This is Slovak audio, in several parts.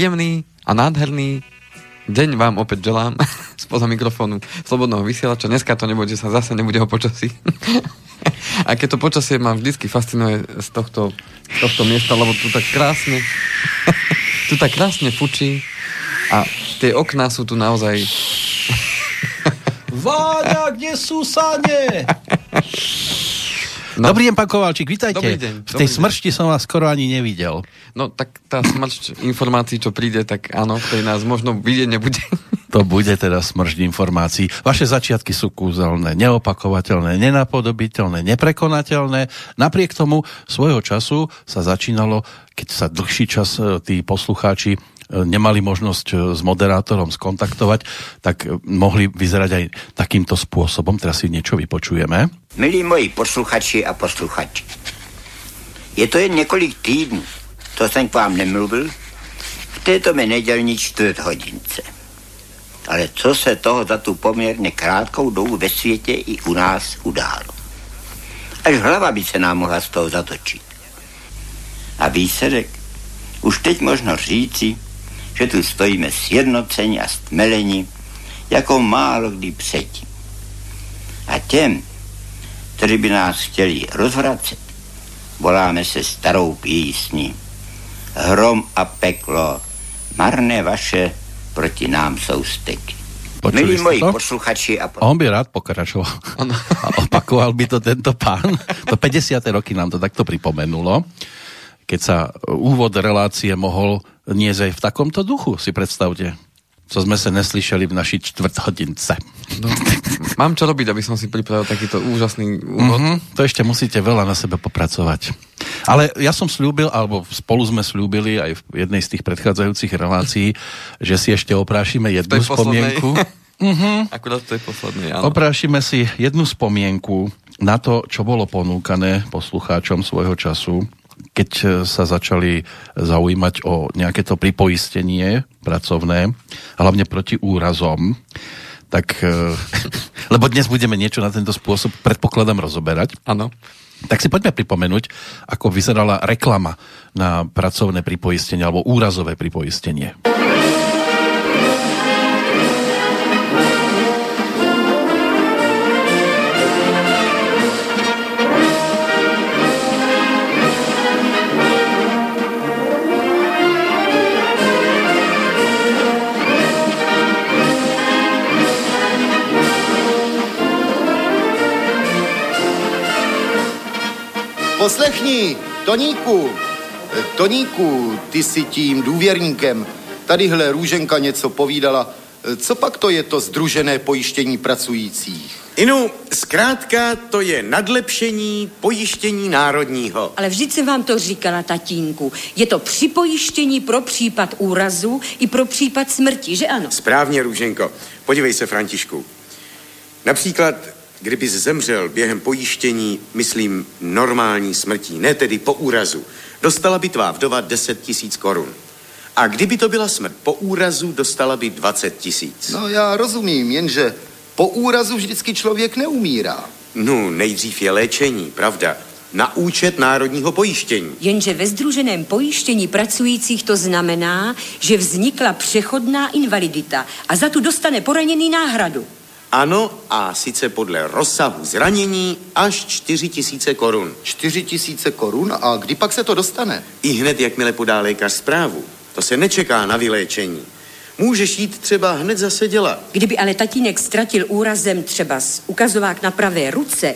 príjemný a nádherný deň vám opäť želám spoza mikrofónu Slobodného vysielača. Dneska to nebude, že sa zase nebude o počasí. a keď to počasie ma vždycky fascinuje z tohto, z tohto miesta, lebo tu tak krásne tu tak krásne fučí a tie okná sú tu naozaj Váňa, kde sú sane? No. Dobrý deň, pán Kovalčík, vítajte. Dobrý deň. V tej smršti som vás skoro ani nevidel. No tak tá smršť informácií, čo príde, tak áno, v tej nás možno vidieť nebude. To bude teda smršť informácií. Vaše začiatky sú kúzelné, neopakovateľné, nenapodobiteľné, neprekonateľné. Napriek tomu svojho času sa začínalo, keď sa dlhší čas e, tí poslucháči nemali možnosť e, s moderátorom skontaktovať, tak e, mohli vyzerať aj takýmto spôsobom. Teraz si niečo vypočujeme. Milí moji posluchači a posluchači, je to jen několik týdnů, to jsem k vám nemluvil, v této mi nedělní čtvrt hodince. Ale co se toho za tu poměrně krátkou dobu ve světě i u nás událo. Až hlava by se nám mohla z toho zatočit. A výsledek? Už teď možno říci, že tu stojíme sjednoceni a stmeleni, jako málo kdy předtím. A těm, kteří by nás chtěli rozvracet, voláme se starou písní. Hrom a peklo, marné vaše proti nám jsou steky. Počuli Milí moji to? posluchači a. On by rád pokračoval. A opakoval by to tento pán. To 50. roky nám to takto pripomenulo. Keď sa úvod relácie mohol niesť aj v takomto duchu, si predstavte. Co sme sa neslyšeli v naši čtvrt hodince. No, mám čo robiť, aby som si pripravil takýto úžasný úvod. Mm-hmm, to ešte musíte veľa na sebe popracovať. Ale ja som slúbil, alebo spolu sme slúbili aj v jednej z tých predchádzajúcich relácií, že si ešte oprášime jednu spomienku. Mhm. Akurát to je posledný, áno. Oprášime si jednu spomienku na to, čo bolo ponúkané poslucháčom svojho času, keď e, sa začali zaujímať o nejaké to pripoistenie pracovné, hlavne proti úrazom. Tak, e, lebo dnes budeme niečo na tento spôsob, predpokladám, rozoberať. Áno. Tak si poďme pripomenúť, ako vyzerala reklama na pracovné pripoistenie alebo úrazové pripoistenie. Poslechni, Toníku, Eh, Toníku, ty si tím důvěrníkem. Tadyhle Růženka něco povídala. Eh, Co pak to je to združené pojištění pracujících? Inu, zkrátka to je nadlepšení pojištění národního. Ale vždyť jsem vám to říkala, tatínku. Je to připojištění pro případ úrazu i pro případ smrti, že ano? Správně, Růženko. Podívej se, Františku. Například, kdyby zemřel během pojištění, myslím, normální smrtí, ne tedy po úrazu, dostala by tvá vdova 10 tisíc korun. A kdyby to byla smrt po úrazu, dostala by 20 tisíc. No já rozumím, jenže po úrazu vždycky člověk neumírá. No, nejdřív je léčení, pravda. Na účet národního pojištění. Jenže ve združeném pojištění pracujících to znamená, že vznikla přechodná invalidita a za tu dostane poraněný náhradu. Ano, a sice podle rozsahu zranění až 4 tisíce korun. 4 tisíce korun a kdy pak se to dostane? I hned, jakmile podá lékař zprávu. To se nečeká na vyléčení. Můžeš jít třeba hned zase dělat. Kdyby ale tatínek ztratil úrazem třeba z ukazovák na pravé ruce,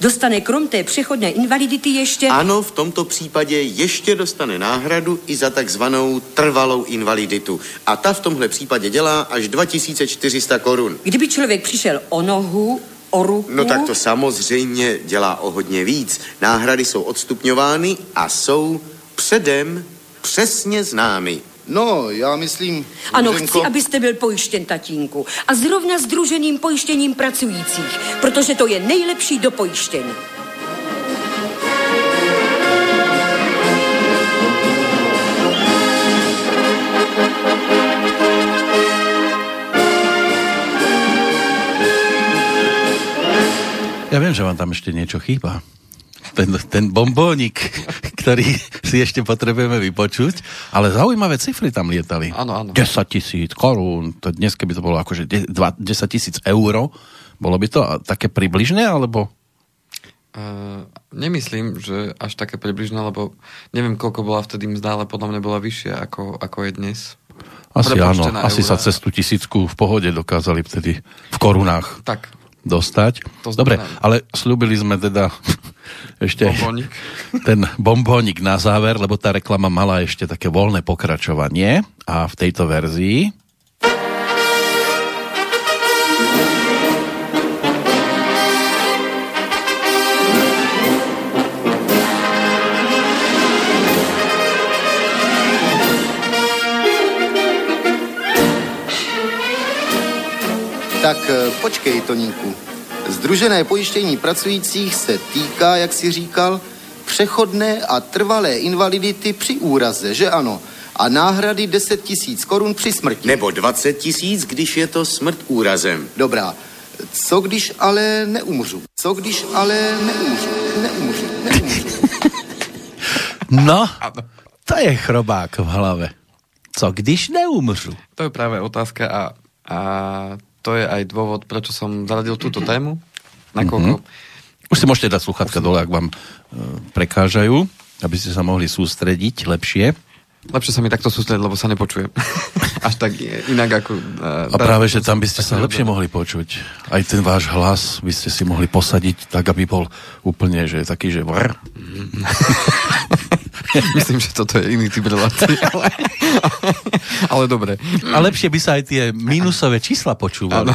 dostane krom té přechodné invalidity ještě... Ano, v tomto případě ještě dostane náhradu i za takzvanou trvalou invaliditu. A ta v tomhle případě dělá až 2400 korun. Kdyby člověk přišel o nohu, o ruku... No tak to samozřejmě dělá o hodně víc. Náhrady jsou odstupňovány a jsou předem přesně známy. No, já myslím... Ano, Růženko, chci, abyste byl pojištěn, tatínku. A zrovna združeným pojištěním pracujících, protože to je nejlepší do pojištění. Ja viem, že vám tam ešte niečo chýba. Ten, ten bombónik, ktorý si ešte potrebujeme vypočuť, ale zaujímavé cifry tam lietali. Áno, áno. 10 tisíc korún, to dnes keby to bolo akože 10 tisíc eur, bolo by to také približné, alebo? Uh, nemyslím, že až také približné, lebo neviem, koľko bola vtedy mzda, ale podľa mňa bola vyššia, ako, ako je dnes. Asi áno, asi sa eura. cez tú tisícku v pohode dokázali vtedy v korunách Tak, dostať. To Dobre, ale slúbili sme teda ešte bombónik. ten bombónik na záver, lebo tá reklama mala ešte také voľné pokračovanie a v tejto verzii Tak eh, počkej, Toníku. Združené pojištění pracujících se týká, jak si říkal, přechodné a trvalé invalidity při úraze, že ano? A náhrady 10 tisíc korun při smrti. Nebo 20 tisíc, když je to smrt úrazem. Dobrá. Co když ale neumřu? Co když ale neumřu? Neumřu, neumřu. No, to je chrobák v hlave. Co když neumřu? To je práve otázka a, a to je aj dôvod, prečo som zaradil túto tému. Nakoľko mm-hmm. Už si môžete dať sluchatka dole, ak vám e, prekážajú, aby ste sa mohli sústrediť lepšie. Lepšie sa mi takto sústrediť, lebo sa nepočujem. Až tak inak ako... Uh, A práve, že tam by ste sa lepšie mohli počuť. Aj ten váš hlas by ste si mohli posadiť tak, aby bol úplne, že taký, že. Myslím, že toto je iný typ relácie, ale, ale dobre. A lepšie by sa aj tie minusové čísla počúvali.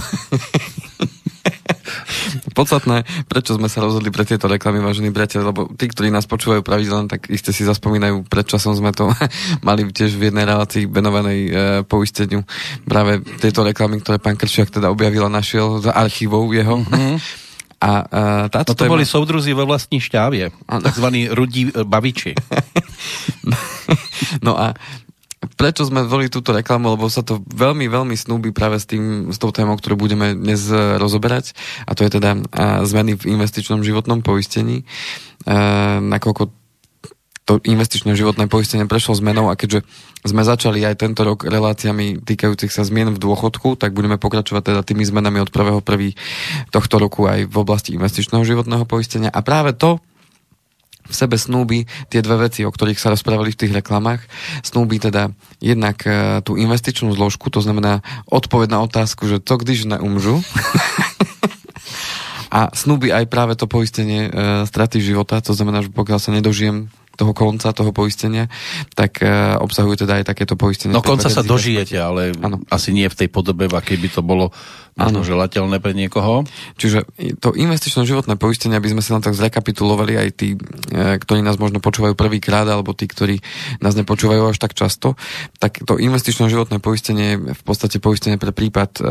Podstatné, prečo sme sa rozhodli pre tieto reklamy, vážení priatelia, lebo tí, ktorí nás počúvajú pravidelne, tak iste si zaspomínajú, pred časom sme to mali tiež v jednej relácii venovanej e, poisteniu. Práve tieto reklamy, ktoré pán Kršiak teda objavil a našiel za archívou jeho. Mm-hmm. A e, táto No to téma- boli soudruzi vo vlastní šťávie. Áno. Takzvaní rudí baviči. No a prečo sme zvolili túto reklamu, lebo sa to veľmi, veľmi snúbi práve s, tým, s tou témou, ktorú budeme dnes e, rozoberať, a to je teda a, zmeny v investičnom životnom poistení. A, nakoľko to investičné životné poistenie prešlo zmenou a keďže sme začali aj tento rok reláciami týkajúcich sa zmien v dôchodku, tak budeme pokračovať teda tými zmenami od 1.1. tohto roku aj v oblasti investičného životného poistenia. A práve to v sebe snúbi tie dve veci, o ktorých sa rozprávali v tých reklamách. Snúbi teda jednak e, tú investičnú zložku, to znamená odpoveď na otázku, že to když neumžu. A snúbi aj práve to poistenie e, straty života, to znamená, že pokiaľ sa nedožijem toho konca toho poistenia, tak e, obsahuje teda aj takéto poistenie. No konca sa dožijete, ale Áno. asi nie v tej podobe, v akej by to bolo možno Áno. želateľné pre niekoho. Čiže to investičné životné poistenie, aby sme si len tak zrekapitulovali aj tí, e, ktorí nás možno počúvajú prvýkrát, alebo tí, ktorí nás nepočúvajú až tak často, tak to investičné životné poistenie je v podstate poistenie pre prípad e,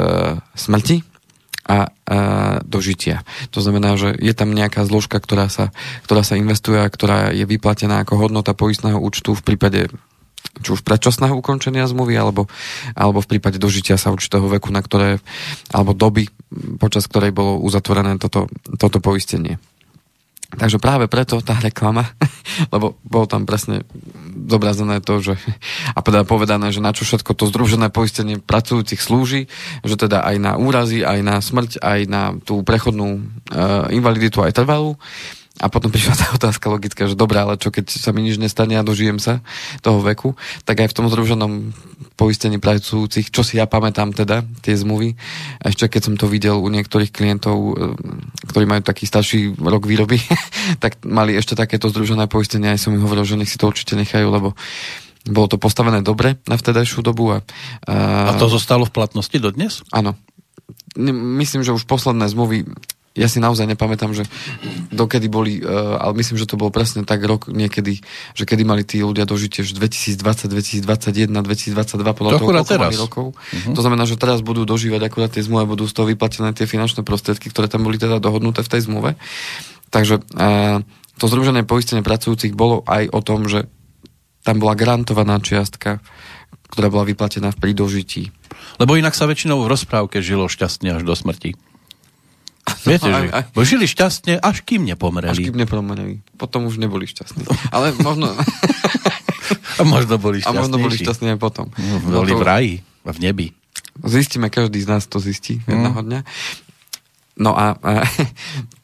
smrti a, a dožitia. To znamená, že je tam nejaká zložka, ktorá sa, ktorá sa investuje a ktorá je vyplatená ako hodnota poistného účtu v prípade či už predčasného ukončenia zmluvy, alebo, alebo v prípade dožitia sa určitého veku, na ktoré, alebo doby, počas ktorej bolo uzatvorené toto, toto poistenie. Takže práve preto tá reklama, lebo bolo tam presne zobrazené to, že, a teda povedané, že na čo všetko to združené poistenie pracujúcich slúži, že teda aj na úrazy, aj na smrť, aj na tú prechodnú uh, invaliditu, aj trvalú. A potom prišla tá otázka logická, že dobré, ale čo keď sa mi nič nestane a dožijem sa toho veku, tak aj v tom združenom poistení pracujúcich, čo si ja pamätám teda, tie zmluvy, a ešte keď som to videl u niektorých klientov, eh, ktorí majú taký starší rok výroby, tak mali ešte takéto združené poistenie, aj som im hovoril, že nech si to určite nechajú, lebo bolo to postavené dobre na vtedajšiu dobu. A, A to zostalo v platnosti dodnes? Áno. Myslím, že už posledné zmluvy ja si naozaj nepamätám, že dokedy boli, uh, ale myslím, že to bolo presne tak rok niekedy, že kedy mali tí ľudia dožitie, že 2020, 2021, 2022, podľa To toho, koľko teraz. rokov. Uh-huh. To znamená, že teraz budú dožívať akurát tie zmluve, budú z toho vyplatené tie finančné prostriedky, ktoré tam boli teda dohodnuté v tej zmluve. Takže uh, to združené poistenie pracujúcich bolo aj o tom, že tam bola garantovaná čiastka, ktorá bola vyplatená v prídožití. Lebo inak sa väčšinou v rozprávke žilo šťastne až do smrti. Viete, No, že aj- aj. žili šťastne, až kým Až nepomreli. kým nepromreli. Potom už neboli šťastní. Ale možno, A možno boli a šťastnejší. možno boli šťastní aj potom. No, boli No to v raji, v nebi. Zistíme, každý z nás to zistí Mm. jedného dňa. No a, a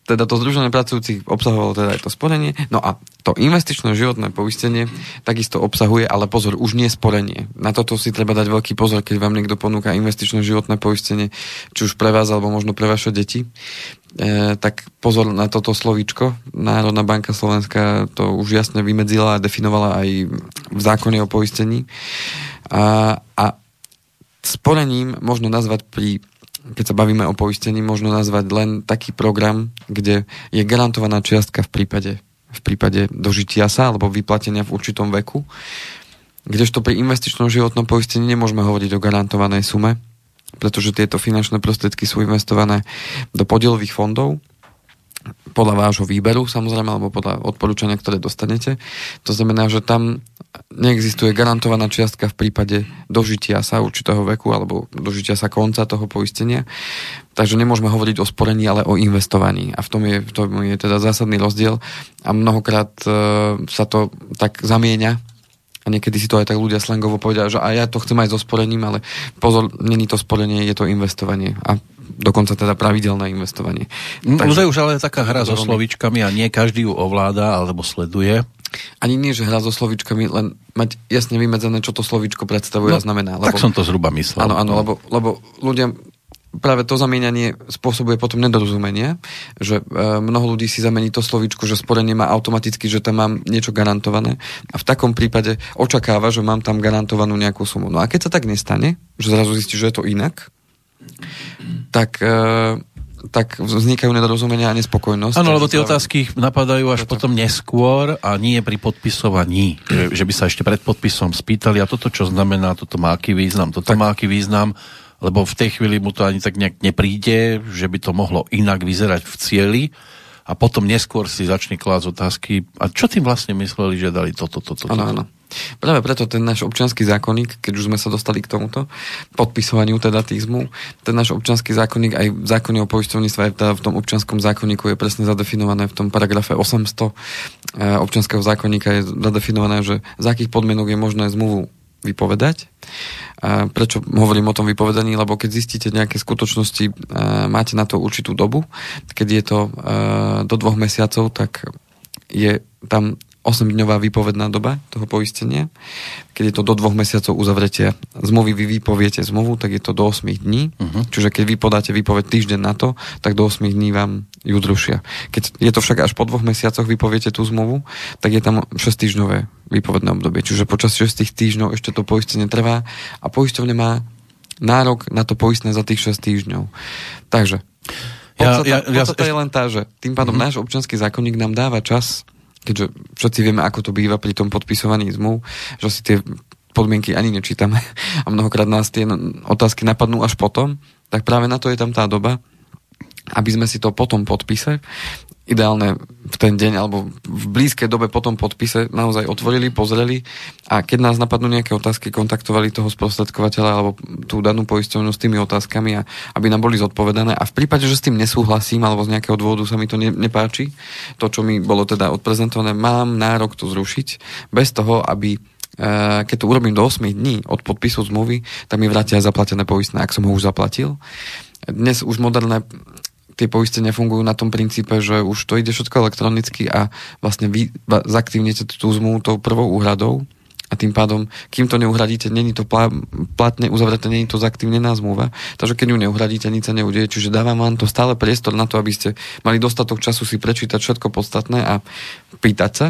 teda to Združenie pracujúcich obsahovalo teda aj to sporenie. No a to investičné životné poistenie takisto obsahuje, ale pozor, už nie sporenie. Na toto si treba dať veľký pozor, keď vám niekto ponúka investičné životné poistenie, či už pre vás, alebo možno pre vaše deti. E, tak pozor na toto slovíčko. Národná banka Slovenska to už jasne vymedzila a definovala aj v zákone o poistení. A, a sporením možno nazvať pri keď sa bavíme o poistení, možno nazvať len taký program, kde je garantovaná čiastka v prípade, v prípade dožitia sa alebo vyplatenia v určitom veku. Kdežto pri investičnom životnom poistení nemôžeme hovoriť o garantovanej sume, pretože tieto finančné prostriedky sú investované do podielových fondov, podľa vášho výberu, samozrejme, alebo podľa odporúčania, ktoré dostanete. To znamená, že tam neexistuje garantovaná čiastka v prípade dožitia sa určitého veku alebo dožitia sa konca toho poistenia. Takže nemôžeme hovoriť o sporení, ale o investovaní. A v tom je, v tom je teda zásadný rozdiel. A mnohokrát e, sa to tak zamieňa a niekedy si to aj tak ľudia slangovo povedia, že a ja to chcem aj so sporením, ale pozor, není to sporenie, je to investovanie. A dokonca teda pravidelné investovanie. Takže... Je už ale taká hra so slovíčkami a nie každý ju ovláda alebo sleduje. Ani nie, že hra so slovíčkami, len mať jasne vymedzené, čo to slovíčko predstavuje a znamená. No, Tak som to zhruba myslel. Áno, áno, lebo, lebo ľudia práve to zamieňanie spôsobuje potom nedorozumenie, že e, mnoho ľudí si zamení to slovíčko, že sporenie má automaticky, že tam mám niečo garantované a v takom prípade očakáva, že mám tam garantovanú nejakú sumu. No a keď sa tak nestane, že zrazu zistí, že je to inak, tak, e, tak vznikajú nedorozumenia a nespokojnosť. Áno, lebo tie otázky ich napadajú až potom neskôr a nie pri podpisovaní. Že, že by sa ešte pred podpisom spýtali, a toto čo znamená, toto má aký význam, toto Tak. má aký význam, lebo v tej chvíli mu to ani tak nejak nepríde, že by to mohlo inak vyzerať v cieli a potom neskôr si začne klásť otázky, a čo tým vlastne mysleli, že dali toto, toto, toto. Áno, áno. Práve preto ten náš občianský zákonník, keď už sme sa dostali k tomuto podpisovaniu teda tých zmluv, ten náš občianský zákonník aj v zákone o poisťovníctve, aj teda v tom občianskom zákonníku je presne zadefinované v tom paragrafe 800 eh, občianského zákonníka je zadefinované, že za akých podmienok je možné zmluvu vypovedať. A prečo hovorím o tom vypovedaní? Lebo keď zistíte nejaké skutočnosti, eh, máte na to určitú dobu, keď je to eh, do dvoch mesiacov, tak je tam 8-dňová výpovedná doba toho poistenia. Keď je to do dvoch mesiacov uzavretia zmluvy, vy vypoviete zmluvu, tak je to do 8 dní. Uh-huh. Čiže keď vy podáte výpoveď týždeň na to, tak do 8 dní vám ju zrušia. Keď je to však až po dvoch mesiacoch vypoviete tú zmluvu, tak je tam 6 týždňové výpovedné obdobie. Čiže počas 6 týždňov ešte to poistenie trvá a poisťovne má nárok na to poistné za tých 6 týždňov. Takže Ja- Podstata, ja- ja- podstata je len tá, že tým pádom mm-hmm. náš občanský zákonník nám dáva čas, keďže všetci vieme, ako to býva pri tom podpisovaní zmluv, že si tie podmienky ani nečítame a mnohokrát nás tie otázky napadnú až potom, tak práve na to je tam tá doba, aby sme si to po tom podpise, ideálne v ten deň alebo v blízkej dobe po tom podpise naozaj otvorili, pozreli a keď nás napadnú nejaké otázky, kontaktovali toho sprostredkovateľa alebo tú danú poisťovňu s tými otázkami a aby nám boli zodpovedané a v prípade, že s tým nesúhlasím alebo z nejakého dôvodu sa mi to ne, nepáči, to, čo mi bolo teda odprezentované, mám nárok to zrušiť bez toho, aby eh, keď to urobím do 8 dní od podpisu zmluvy, tak mi vrátia zaplatené poistné, ak som ho už zaplatil. Dnes už moderné tie poistenia fungujú na tom princípe, že už to ide všetko elektronicky a vlastne vy zaktívnete tú zmluvu tou prvou úhradou a tým pádom, kým to neuhradíte, není to plá- platne uzavreté, není to zaktívnená zmluva, takže keď ju neuhradíte, nič sa neudeje, čiže dávam vám to stále priestor na to, aby ste mali dostatok času si prečítať všetko podstatné a pýtať sa,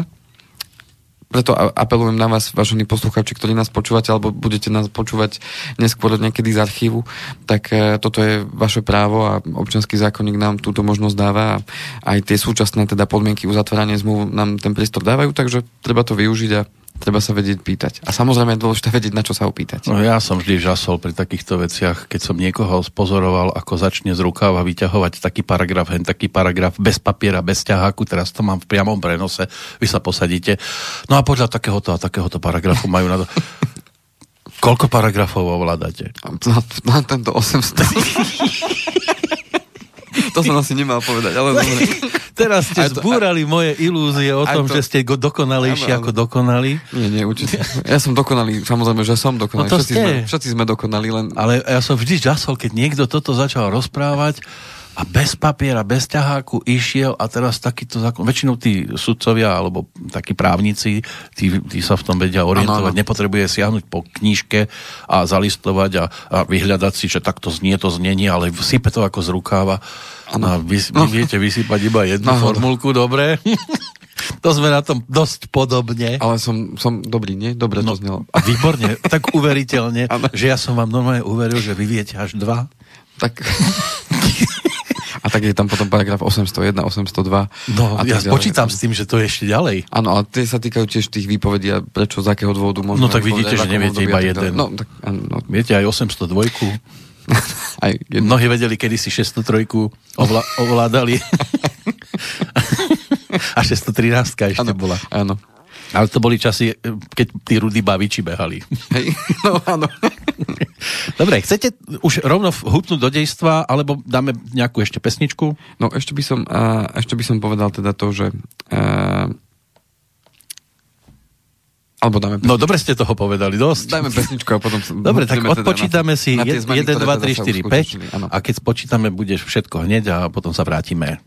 preto apelujem na vás, vážení poslucháči, ktorí nás počúvate, alebo budete nás počúvať neskôr niekedy z archívu, tak e, toto je vaše právo a občanský zákonník nám túto možnosť dáva a aj tie súčasné teda podmienky uzatvárania zmluv nám ten priestor dávajú, takže treba to využiť a treba sa vedieť pýtať. A samozrejme je dôležité vedieť, na čo sa opýtať. No ja som vždy žasol pri takýchto veciach, keď som niekoho spozoroval, ako začne z rukáva vyťahovať taký paragraf, hen taký paragraf bez papiera, bez ťaháku, teraz to mám v priamom prenose, vy sa posadíte. No a podľa takéhoto a takéhoto paragrafu majú na to... Koľko paragrafov ovládate? Na, na tento 800. To som asi nemal povedať, ale dobre. Teraz ste Aj to- zbúrali moje ilúzie o aj tom, to- že ste go dokonalejší Áno, ako dokonalí. Nie, nie, určite. Ja som dokonalý, samozrejme, že som dokonalý. No všetci, ste. sme, všetci sme dokonalí, len... Ale ja som vždy žasol, keď niekto toto začal rozprávať a bez papiera, bez ťaháku išiel a teraz takýto zákon, väčšinou tí sudcovia alebo takí právnici, tí, tí sa v tom vedia orientovať, Áno, áno. nepotrebuje siahnuť po knížke a zalistovať a, a vyhľadať si, že takto znie to znenie, ale sype to ako z rukáva. A vy, vy viete vysypať iba jednu Áno. formulku, dobre? to sme na tom dosť podobne. Ale som, som dobrý, nie? Dobre No, to znelo. výborne, tak uveriteľne, že ja som vám normálne uveril, že vy viete až dva. Tak... A tak je tam potom paragraf 801, 802. No, a ja ďalej. počítam s tým, že to je ešte ďalej. Áno, ale tie sa týkajú tiež tých výpovedí a prečo, z akého dôvodu možno... No tak vidíte, že neviete iba a jeden. No, tak, no, Viete, aj 802. aj jedno. Mnohí vedeli, kedy si 603 ovla- ovládali. A 613 ešte Áno, bola. Áno. Ale to boli časy, keď tí rudí baviči behali. Hej, no áno. Dobre, chcete už rovno hupnúť do dejstva, alebo dáme nejakú ešte pesničku? No ešte by som, uh, ešte by som povedal teda to, že... Uh, alebo dáme No dobre ste toho povedali, dosť. Dajme pesničku a potom... Dobre, tak teda odpočítame na- si na tie 1, zmeny, 2, ktoré 3, teda sa 4, uskutočnili. Áno. 5 a keď spočítame, budeš všetko hneď a potom sa vrátime.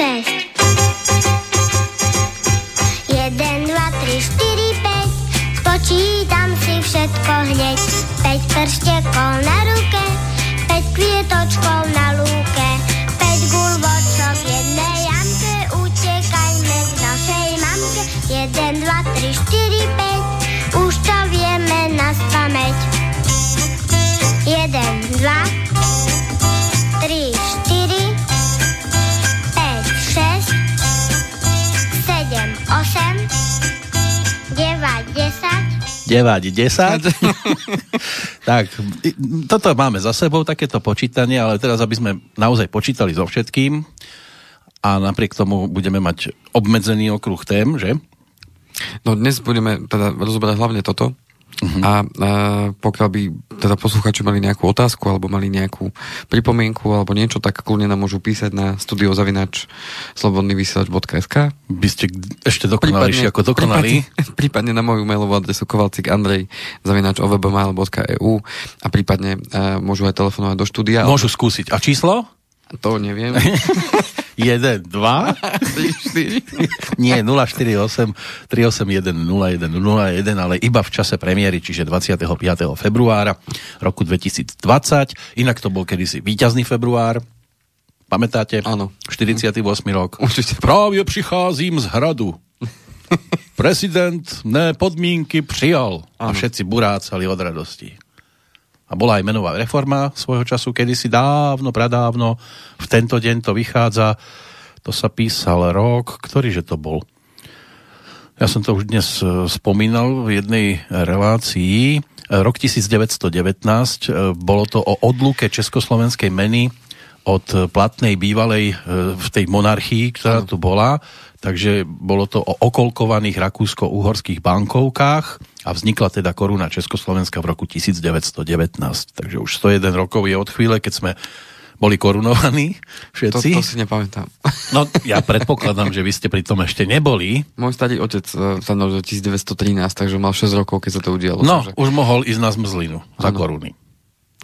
Šesť. 1, 2, 3, 4, 5 Spočítam si všetko hneď. 5 prštekov na ruke 5 kvietočkov na lúke 5 gulvočok v jednej jamke. Utekajme k našej mamke. 1, 2, 3, 4, 5 Už to vieme na spameť. 1, 2, 9, 10. tak, toto máme za sebou, takéto počítanie, ale teraz, aby sme naozaj počítali so všetkým a napriek tomu budeme mať obmedzený okruh tém, že? No dnes budeme teda rozoberať hlavne toto. Mhm. A, a pokiaľ by teda posluchači mali nejakú otázku alebo mali nejakú pripomienku alebo niečo, tak kľudne nám môžu písať na studiozavinač slobodnyvysielač.sk By ste ešte dokonalejší ako dokonalí. prípadne, prípadne na moju mailovú adresu kovalcik andrej zavinač ovbmail.eu a prípadne uh, môžu aj telefonovať do štúdia. Môžu skúsiť. A číslo? To neviem. 1, 2, 3, 4. nie, 048 381 01 01, ale iba v čase premiéry, čiže 25. februára roku 2020. Inak to bol kedysi víťazný február. Pamätáte? Áno. 48. rok. Určite. Právě přicházím z hradu. Prezident mné podmínky přijal. A Áno. všetci burácali od radosti. A bola aj menová reforma svojho času, kedysi dávno, pradávno. V tento deň to vychádza. To sa písal rok, ktorý že to bol? Ja som to už dnes e, spomínal v jednej relácii. E, Rok 1919, e, bolo to o odluke československej meny od e, platnej bývalej e, v tej monarchii, ktorá tu bola. Takže bolo to o okolkovaných rakúsko-uhorských bankovkách a vznikla teda koruna Československa v roku 1919. Takže už 101 rokov je od chvíle, keď sme boli korunovaní To, všetci. to si nepamätám. No, ja predpokladám, že vy ste pri tom ešte neboli. Môj starý otec uh, sa narodil 1913, takže mal 6 rokov, keď sa to udialo. No, takže, už mohol ísť na zmrzlinu za Áno. koruny.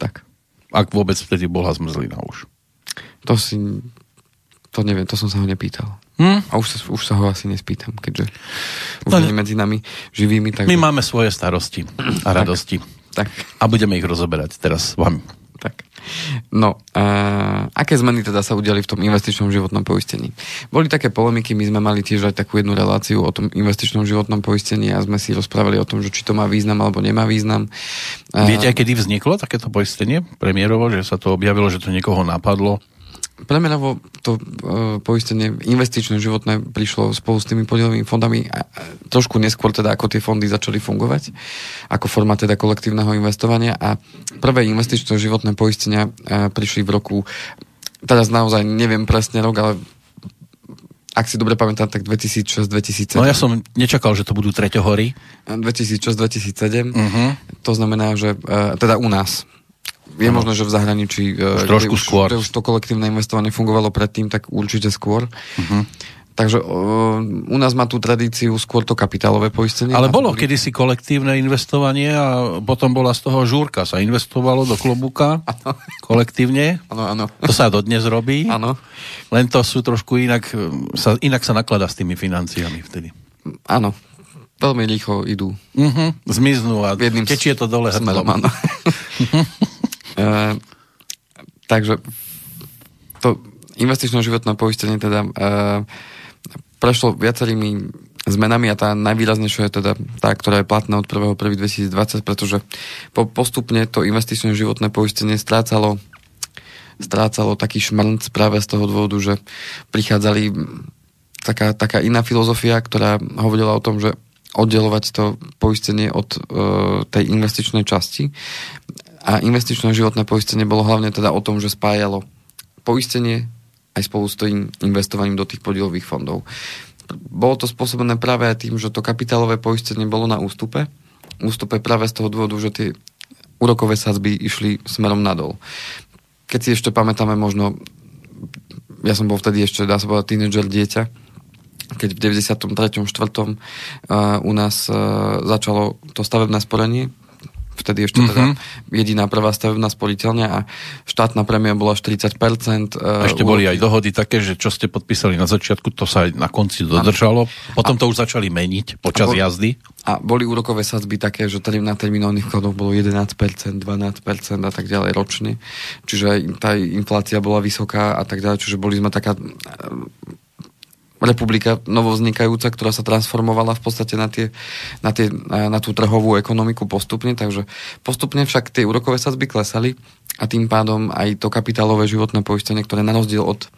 tak. Ak vôbec vtedy bola zmrzlina už. To si... To neviem, to som sa ho nepýtal. Hm? A už sa, už sa ho asi nespýtam, keďže už No ne- medzi nami živými, takže... My máme svoje starosti a radosti. Tak, A budeme ich rozoberať teraz s vami. tak. No, a aké zmeny teda sa udiali v tom investičnom životnom poistení? Boli také polemiky, my sme mali tiež aj takú jednu reláciu o tom investičnom životnom poistení a sme si rozprávali o tom, že či to má význam alebo nemá význam. Viete aj, kedy vzniklo takéto poistenie premiérovo, že sa to objavilo, že to niekoho napadlo? Premerovo to e, poistenie investičné životné prišlo spolu s tými podielovými fondami a, a trošku neskôr teda, ako tie fondy začali fungovať, ako forma teda kolektívneho investovania a prvé investičné životné poistenia e, prišli v roku, teraz naozaj neviem presne rok, ale ak si dobre pamätám, tak 2006-2007. No ja som nečakal, že to budú treťohory. 2006-2007. Uh-huh. To znamená, že e, teda u nás. Je Áno. možno, že v zahraničí, e, Už trošku už, skôr. kde už to kolektívne investovanie fungovalo predtým, tak určite skôr. Uh-huh. Takže uh, u nás má tú tradíciu skôr to kapitálové poistenie. Ale bolo to boli- kedysi kolektívne investovanie a potom bola z toho žúrka. Sa investovalo do klobúka kolektívne. Áno, áno. To sa dodnes robí. Áno. Len to sú trošku inak, sa, inak sa naklada s tými financiami vtedy. Áno. Veľmi rýchlo idú. Uh-huh. Zmiznú a Jedným tečie to dole smerom, áno. Eh, takže to investičné životné poistenie teda uh, prešlo viacerými zmenami a tá najvýraznejšia je teda tá, ktorá je platná od 1.1.2020, pretože po, postupne to investičné životné poistenie strácalo strácalo taký šmrnc práve z toho dôvodu, že prichádzali taká, taká iná filozofia, ktorá hovorila o tom, že oddelovať to poistenie od e, tej investičnej časti. A investičné životné poistenie bolo hlavne teda o tom, že spájalo poistenie aj spolu s tým investovaním do tých podielových fondov. Bolo to spôsobené práve aj tým, že to kapitálové poistenie bolo na ústupe. Ústupe práve z toho dôvodu, že tie úrokové sadzby išli smerom nadol. Keď si ešte pamätáme možno, ja som bol vtedy ešte, dá sa povedať, tínedžer dieťa, keď v 93. 4. Uh, u nás uh, začalo to stavebné sporenie, vtedy ešte teda jediná prvá stavebná sporiteľňa a štátna prémia bola 40%. A ešte boli aj dohody také, že čo ste podpísali na začiatku, to sa aj na konci dodržalo. Potom to už začali meniť počas A bol- jazdy. A boli úrokové sadzby také, že tady na terminálnych vkladoch bolo 11%, 12% a tak ďalej ročne. Čiže tá inflácia bola vysoká a tak ďalej. Čiže boli sme taká eh, republika novovznikajúca, ktorá sa transformovala v podstate na, tie, na, tie, na, tú trhovú ekonomiku postupne, takže postupne však tie úrokové sadzby klesali a tým pádom aj to kapitálové životné poistenie, ktoré na rozdiel od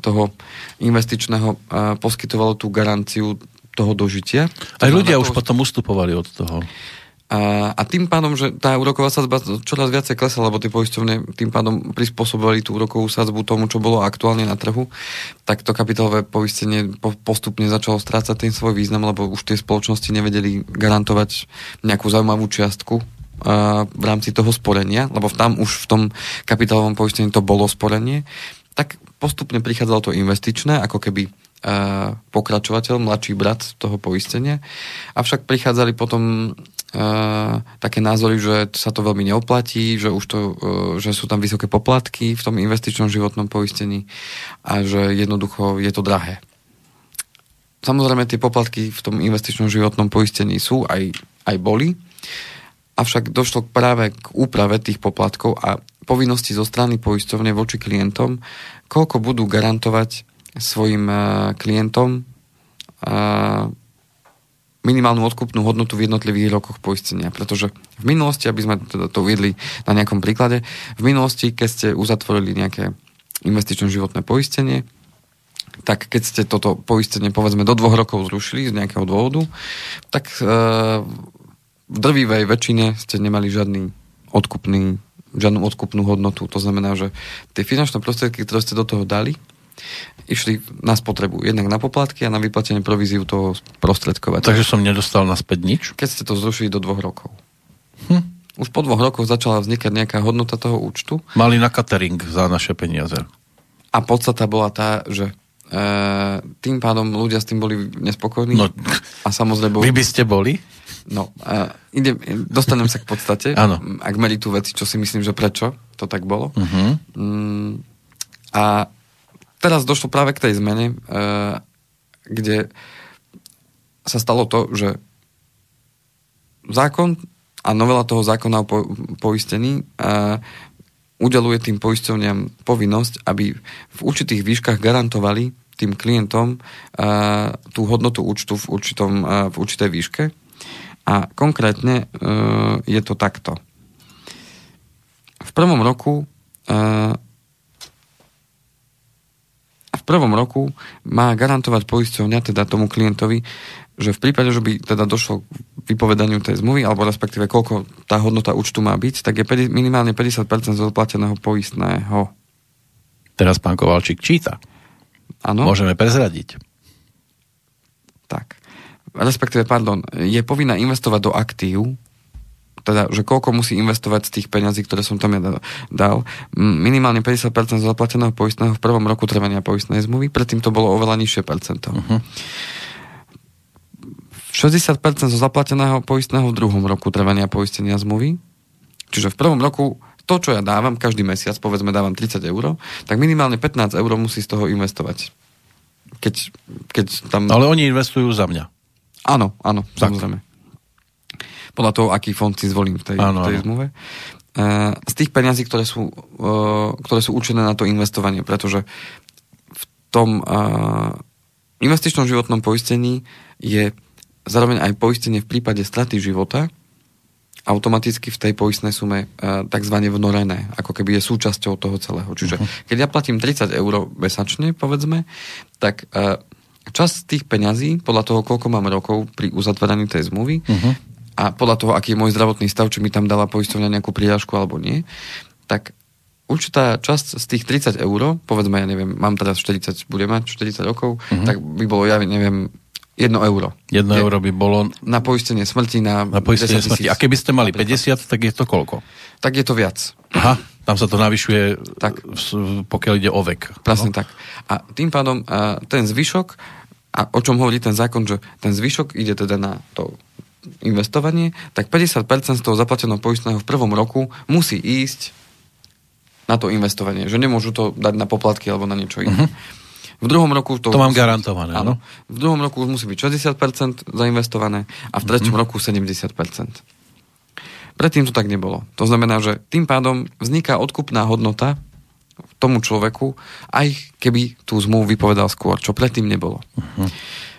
toho investičného uh, poskytovalo tú garanciu toho dožitia. Aj ľudia už to- potom ustupovali od toho. A, a tým pádom, že tá úroková sadzba čoraz viacej klesala, lebo tie poisťovne tým pádom prispôsobovali tú úrokovú sadzbu tomu, čo bolo aktuálne na trhu, tak to kapitálové poistenie po, postupne začalo strácať ten svoj význam, lebo už tie spoločnosti nevedeli garantovať nejakú zaujímavú čiastku v rámci toho sporenia, lebo tam už v tom kapitálovom poistení to bolo sporenie, tak postupne prichádzalo to investičné, ako keby pokračovateľ, mladší brat toho poistenia. Avšak prichádzali potom také názory, že sa to veľmi neoplatí, že už to, uh, že sú tam vysoké poplatky v tom investičnom životnom poistení a že jednoducho je to drahé. Samozrejme, tie poplatky v tom investičnom životnom poistení sú, aj, aj boli, avšak došlo práve k úprave tých poplatkov a povinnosti zo strany poisťovne voči klientom, koľko budú garantovať svojim uh, klientom minimálnu odkupnú hodnotu v jednotlivých rokoch poistenia. Pretože v minulosti, aby sme teda to uviedli na nejakom príklade, v minulosti, keď ste uzatvorili nejaké investičné životné poistenie, tak keď ste toto poistenie povedzme do dvoch rokov zrušili z nejakého dôvodu, tak e, v drvivej väčšine ste nemali žiadny odkupný, žiadnu odkupnú hodnotu. To znamená, že tie finančné prostriedky, ktoré ste do toho dali, išli na spotrebu. Jednak na poplatky a na vyplatenie províziu toho prostredkovateľa. Takže som nedostal naspäť nič. Keď ste to zrušili do dvoch rokov. Hm. Už po dvoch rokoch začala vznikať nejaká hodnota toho účtu Mali na catering za naše peniaze. a podstata bola tá, že e, tým pádom ľudia s tým boli nespokojní No, a samozrejme... vy by ste boli? No, uh, ide, dostanem sa k podstate. Áno. M, A k meritu veci, čo si myslím, že prečo to tak bolo. Uh-huh. Mm, a teraz došlo práve k tej zmene, uh, kde sa stalo to, že zákon a novela toho zákona o po, poistení uh, udeluje tým poisťovniam povinnosť, aby v určitých výškach garantovali tým klientom uh, tú hodnotu účtu v, určitom, v určitej výške. A konkrétne je to takto. V prvom roku prvom roku má garantovať poisťovňa, teda tomu klientovi, že v prípade, že by teda došlo k vypovedaniu tej zmluvy, alebo respektíve koľko tá hodnota účtu má byť, tak je minimálne 50% z odplateného poistného. Teraz pán Kovalčík číta. Áno. Môžeme prezradiť. Tak. Respektíve, pardon, je povinná investovať do aktív, teda, že koľko musí investovať z tých peňazí, ktoré som tam ja dal. Minimálne 50% z zaplateného poistného v prvom roku trvania poistnej zmluvy, predtým to bolo oveľa nižšie percento. Uh-huh. 60% zo zaplateného poistného v druhom roku trvania poistenia zmluvy. Čiže v prvom roku to, čo ja dávam každý mesiac, povedzme dávam 30 eur, tak minimálne 15 eur musí z toho investovať. Keď, keď tam... Ale oni investujú za mňa. Áno, áno, tak. samozrejme podľa toho, aký fond si zvolím v tej, ano, tej zmluve. Uh, z tých peňazí, ktoré sú, uh, ktoré sú určené na to investovanie, pretože v tom uh, investičnom životnom poistení je zároveň aj poistenie v prípade straty života automaticky v tej poistnej sume takzvané vnorené, ako keby je súčasťou toho celého. Čiže uh-huh. keď ja platím 30 eur mesačne, povedzme, tak časť tých peňazí, podľa toho, koľko mám rokov pri uzatváraní tej zmluvy, uh-huh a podľa toho, aký je môj zdravotný stav, či mi tam dala poisťovňa nejakú príľažku alebo nie, tak určitá časť z tých 30 eur, povedzme, ja neviem, mám teraz 40, budem mať 40 rokov, mm-hmm. tak by bolo, ja neviem, 1 euro. 1 euro by bolo... Na poistenie smrti, na, na poistenie smrti. A keby ste mali 50, tak je to koľko? Tak je to viac. Aha, tam sa to navyšuje, tak. pokiaľ ide o vek. Presne no? tak. A tým pádom a ten zvyšok, a o čom hovorí ten zákon, že ten zvyšok ide teda na to investovanie, tak 50% z toho zaplateného poistného v prvom roku musí ísť na to investovanie. Že nemôžu to dať na poplatky alebo na niečo iné. Uh-huh. V druhom roku to... To mám garantované, áno. V druhom roku už musí byť 60% zainvestované a v treťom uh-huh. roku 70%. Predtým to tak nebolo. To znamená, že tým pádom vzniká odkupná hodnota tomu človeku, aj keby tú zmluvu vypovedal skôr, čo predtým nebolo. Uh-huh.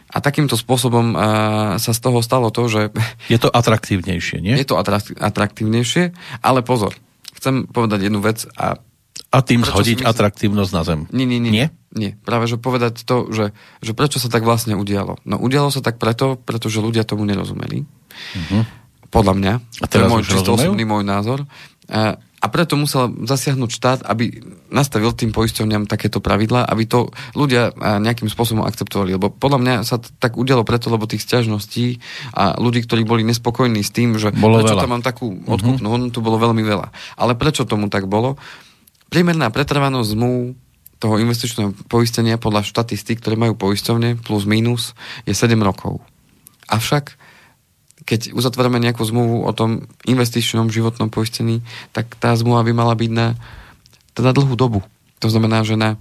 A takýmto spôsobom uh, sa z toho stalo to, že... Je to atraktívnejšie, nie? Je to atraktívnejšie, ale pozor, chcem povedať jednu vec a... A tým zhodiť myslím... atraktívnosť na zem. Nie, nie, nie, nie. Nie, práve že povedať to, že, že prečo sa tak vlastne udialo. No udialo sa tak preto, pretože ľudia tomu nerozumeli. Uh-huh. Podľa mňa. A teraz to je môj čisto osobný môj názor. Uh, a preto musel zasiahnuť štát, aby nastavil tým poisťovňam takéto pravidlá, aby to ľudia nejakým spôsobom akceptovali. Lebo podľa mňa sa t- tak udialo preto, lebo tých sťažností a ľudí, ktorí boli nespokojní s tým, že bolo prečo veľa. tam mám takú mhm. odkupnú hodnotu, bolo veľmi veľa. Ale prečo tomu tak bolo? Priemerná pretrvanosť zmluv toho investičného poistenia podľa štatistík, ktoré majú poisťovne plus minus, je 7 rokov. Avšak keď uzatvárame nejakú zmluvu o tom investičnom životnom poistení, tak tá zmluva by mala byť na teda dlhú dobu. To znamená, že na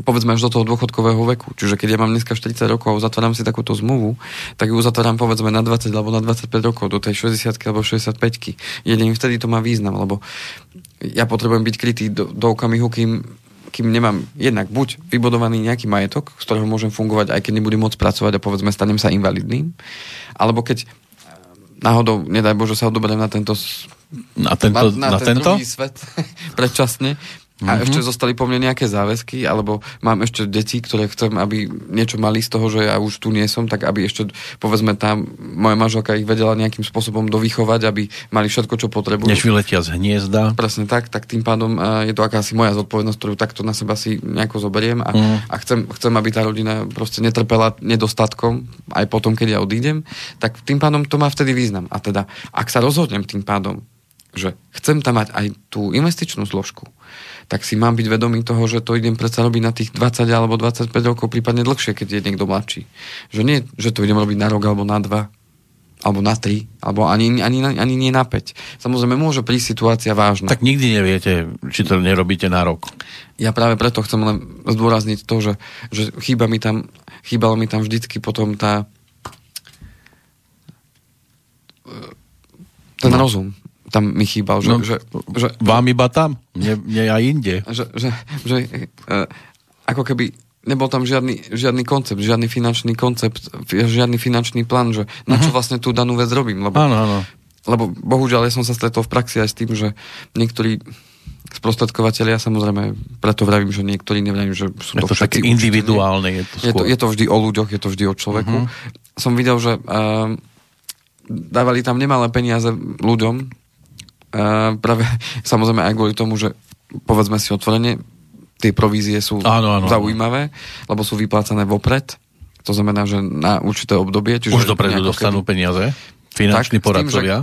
povedzme až do toho dôchodkového veku. Čiže keď ja mám dneska 40 rokov a uzatváram si takúto zmluvu, tak ju uzatváram povedzme na 20 alebo na 25 rokov, do tej 60 alebo 65 Jedine vtedy to má význam, lebo ja potrebujem byť krytý do, do okamihu, kým kým nemám jednak buď vybudovaný nejaký majetok, z ktorého môžem fungovať, aj keď nebudem môcť pracovať a povedzme stanem sa invalidným, alebo keď náhodou, nedaj Bože, sa odoberiem na tento na, tento, na, na, na ten tento? druhý svet predčasne, a mm-hmm. ešte zostali po mne nejaké záväzky, alebo mám ešte deti, ktoré chcem, aby niečo mali z toho, že ja už tu nie som, tak aby ešte, povedzme, tam moja manželka ich vedela nejakým spôsobom dovychovať, aby mali všetko, čo potrebujú. Než vyletia z hniezda. Presne tak, tak tým pádom uh, je to akási moja zodpovednosť, ktorú takto na seba si nejako zoberiem a, mm. a chcem, chcem, aby tá rodina proste netrpela nedostatkom aj potom, keď ja odídem, tak tým pádom to má vtedy význam. A teda, ak sa rozhodnem tým pádom, že chcem tam mať aj tú investičnú zložku, tak si mám byť vedomý toho, že to idem predsa robiť na tých 20 alebo 25 rokov, prípadne dlhšie, keď je niekto mladší. Že nie, že to idem robiť na rok alebo na dva, alebo na tri, alebo ani, ani, ani nie na 5. Samozrejme, môže prísť situácia vážna. Tak nikdy neviete, či to nerobíte na rok. Ja práve preto chcem len zdôrazniť to, že, že chýba mi tam, chýbalo mi tam vždycky potom tá ten no. rozum, tam mi chýbal. Že, No, že, že, Vám iba tam, nie, nie aj inde. že, že, že uh, ako keby nebol tam žiadny, žiadny koncept, žiadny finančný koncept, žiadny finančný plán, že na čo vlastne tú danú vec robím. Lebo, Áno, áno. lebo bohužiaľ ja som sa stretol v praxi aj s tým, že niektorí sprostredkovateľia, samozrejme, preto vravím, že niektorí nevravím, že sú Je to, to všetci také individuálne. Je to, Je to, skôr. je to vždy o ľuďoch, je to vždy o človeku. Uh-huh. Som videl, že uh, dávali tam nemalé peniaze ľuďom, práve samozrejme aj kvôli tomu, že povedzme si otvorene, tie provízie sú Áno, áno, zaujímavé, lebo sú vyplácané vopred. To znamená, že na určité obdobie. Čiže Už dopredu dostanú keby- peniaze? Finanční Tak, s tým, že- poradcovia?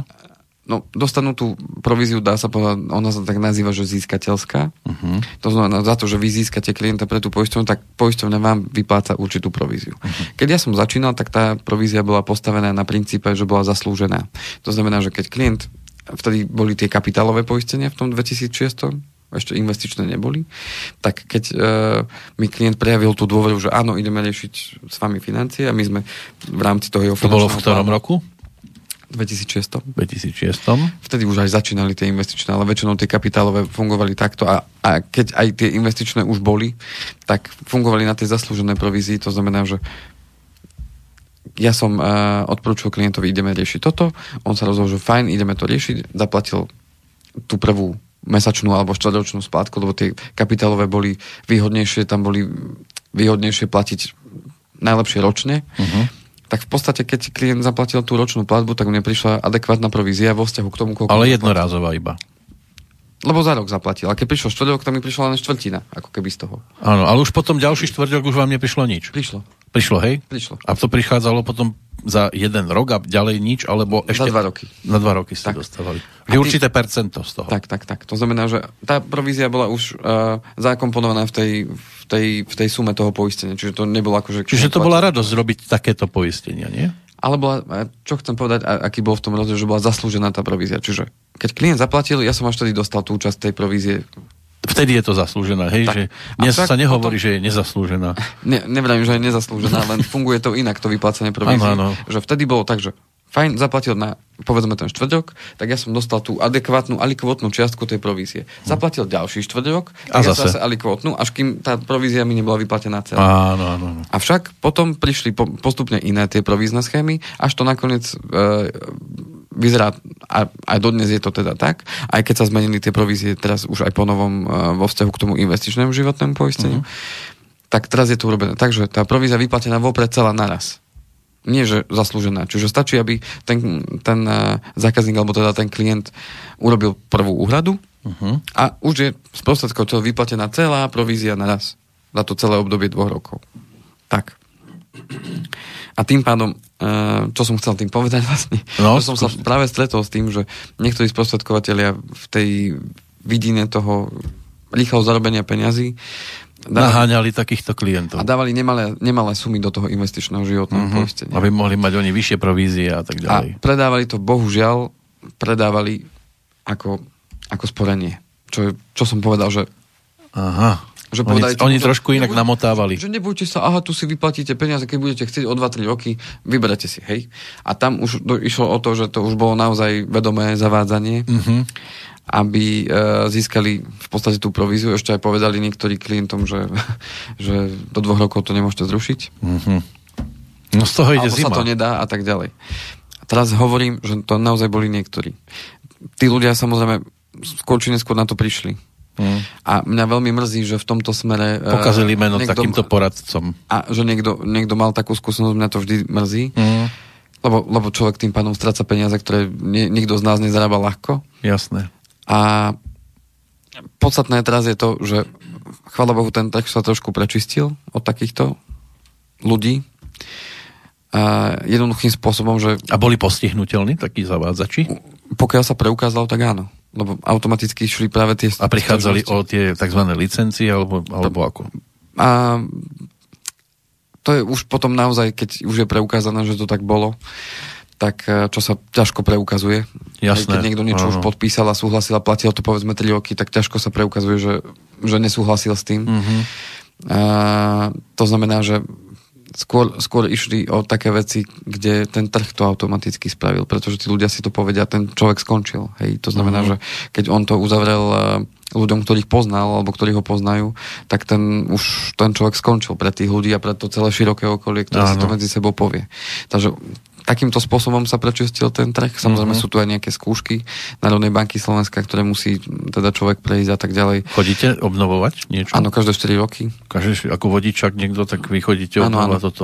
No, dostanú tú províziu, dá sa povedať, ona sa tak nazýva, že získateľská. Uh-huh. To znamená, za to, že vy získate klienta pre tú poisťovňu, tak poisťovňa vám vypláca určitú províziu. Uh-huh. Keď ja som začínal, tak tá provízia bola postavená na princípe, že bola zaslúžená. To znamená, že keď klient, vtedy boli tie kapitálové poistenia v tom 2006 ešte investičné neboli, tak keď e, mi klient prejavil tú dôveru, že áno, ideme riešiť s vami financie a my sme v rámci toho jeho To bolo v ktorom plánu- roku? 2006 2006. vtedy už aj začínali tie investičné, ale väčšinou tie kapitálové fungovali takto a, a keď aj tie investičné už boli, tak fungovali na tej zaslúžené provízii, to znamená, že ja som uh, odporúčil klientovi, ideme riešiť toto, on sa rozhodol, že fajn, ideme to riešiť, zaplatil tú prvú mesačnú alebo štvrťročnú splátku, lebo tie kapitálové boli výhodnejšie, tam boli výhodnejšie platiť najlepšie ročne. Uh-huh. Tak v podstate, keď klient zaplatil tú ročnú platbu, tak mne prišla adekvátna provízia vo vzťahu k tomu, koľko... Ale jednorázová iba. Lebo za rok zaplatil. A keď prišlo štvrtok, tak mi prišla len štvrtina, ako keby z toho. Áno, ale už potom ďalší štvrťok už vám neprišlo nič. Prišlo. Prišlo, hej? Prišlo. A to prichádzalo potom za jeden rok a ďalej nič, alebo ešte... dva roky. Na dva roky ste Tak. dostávali. Ty- určité percento z toho. Tak, tak, tak. To znamená, že tá provízia bola už uh, zakomponovaná v tej, v, tej, v tej sume toho poistenia. Čiže to nebolo ako, že... Čiže to bola radosť robiť takéto poistenia, nie? Ale bola, a čo chcem povedať, aký bol v tom rozdiel, že bola zaslúžená tá provízia. Čiže keď klient zaplatil, ja som až vtedy dostal tú časť tej provízie. Vtedy je to zaslúžená, hej? Tak. Že dnes však sa nehovorí, potom- že je nezaslúžená. Ne, nevravím, že je nezaslúžená, len funguje to inak, to vyplácanie áno. Že vtedy bolo tak, že fajn, zaplatil na, povedzme ten štvrťok, tak ja som dostal tú adekvátnu alikvotnú čiastku tej provízie. Zaplatil ďalší štvrťok, A tak ja zase. zase alikvotnú, až kým tá provízia mi nebola vyplatená celá. Áno, áno. Avšak potom prišli po, postupne iné tie provízne schémy, až to nakoniec e, vyzerá, a aj dodnes je to teda tak, aj keď sa zmenili tie provízie teraz už aj po novom e, vo vzťahu k tomu investičnému životnému poisteniu, tak teraz je to urobené tak, že tá provízia vyplatená vopred celá naraz. Nie, že zaslúžená. Čiže stačí, aby ten, ten e, zákazník alebo teda ten klient urobil prvú úhradu Uh-huh. a už je sprostredkovateľ vyplatená celá provízia naraz za to celé obdobie dvoch rokov. Tak. A tým pádom, uh, čo som chcel tým povedať vlastne, No, že som sa skúste. práve stretol s tým, že niektorí sprostredkovateľia v tej vidine toho rýchleho zarobenia peňazí dávali, Naháňali takýchto klientov. a dávali nemalé, nemalé sumy do toho investičného životného Mhm. poistenia. Aby mohli mať oni vyššie provízie a tak A ďalej. predávali to, bohužiaľ, predávali ako, ako sporenie. Čo, čo som povedal, že Aha. Že oni, povedali tomu, oni že trošku inak nebuď- namotávali. Že nebojte sa, aha, tu si vyplatíte peniaze, keď budete chcieť o 2-3 roky, vyberete si, hej. A tam už do, išlo o to, že to už bolo naozaj vedomé zavádzanie, Mhm. Aby e, získali v podstate tú províziu. Ešte aj povedali niektorí klientom, že, že do dvoch rokov to nemôžete zrušiť. Mhm. No z toho ide alebo zima. sa to nedá a tak ďalej. A teraz hovorím, že to naozaj boli niektorí. Tí ľudia samozrejme skôr či neskôr na to prišli. Mm. A mňa veľmi mrzí, že v tomto smere... e, Pokazili meno niekto- takýmto poradcom. a že niekto, niekto mal takú skúsenosť, mňa to vždy mrzí, Mm. lebo, lebo človek tým pádom stráca peniaze, ktoré nie, nikto z nás nezarába ľahko. Jasné. A podstatné teraz je to, že chvála Bohu, ten trh sa trošku prečistil od takýchto ľudí. A jednoduchým spôsobom, že A boli postihnutelní takí zavádzači? pokiaľ sa preukázalo, tak áno. Lebo automaticky šli práve tie... A prichádzali o tie tzv. licencie, alebo, alebo ako? A to je už potom naozaj, keď už je preukázané, že to tak bolo, tak eh, čo sa ťažko preukazuje. Jasné, Keď niekto niečo už áno. podpísal a súhlasil a platil to povedzme 3 roky, tak ťažko sa preukazuje, že, že nesúhlasil s tým. Mhm. A, to znamená, že skôr, skôr išli o také veci, kde ten trh to automaticky spravil, pretože tí ľudia si to povedia, ten človek skončil. Hej, to znamená, Mhm. že keď on to uzavrel eh, ľuďom, ktorých poznal alebo ktorí ho poznajú, tak ten už ten človek skončil pre tých ľudí a pre to celé široké okolie, ktoré si to Áno. medzi sebou povie. Takže takýmto spôsobom sa prečistil ten trh. Samozrejme Mhm. sú tu aj nejaké skúšky Národnej banky Slovenska, ktoré musí teda človek prejsť a tak ďalej. Chodíte obnovovať niečo? Áno, každé 4 roky. Každý, ako vodičak niekto, tak vy chodíte Áno, obnovovať áno. toto.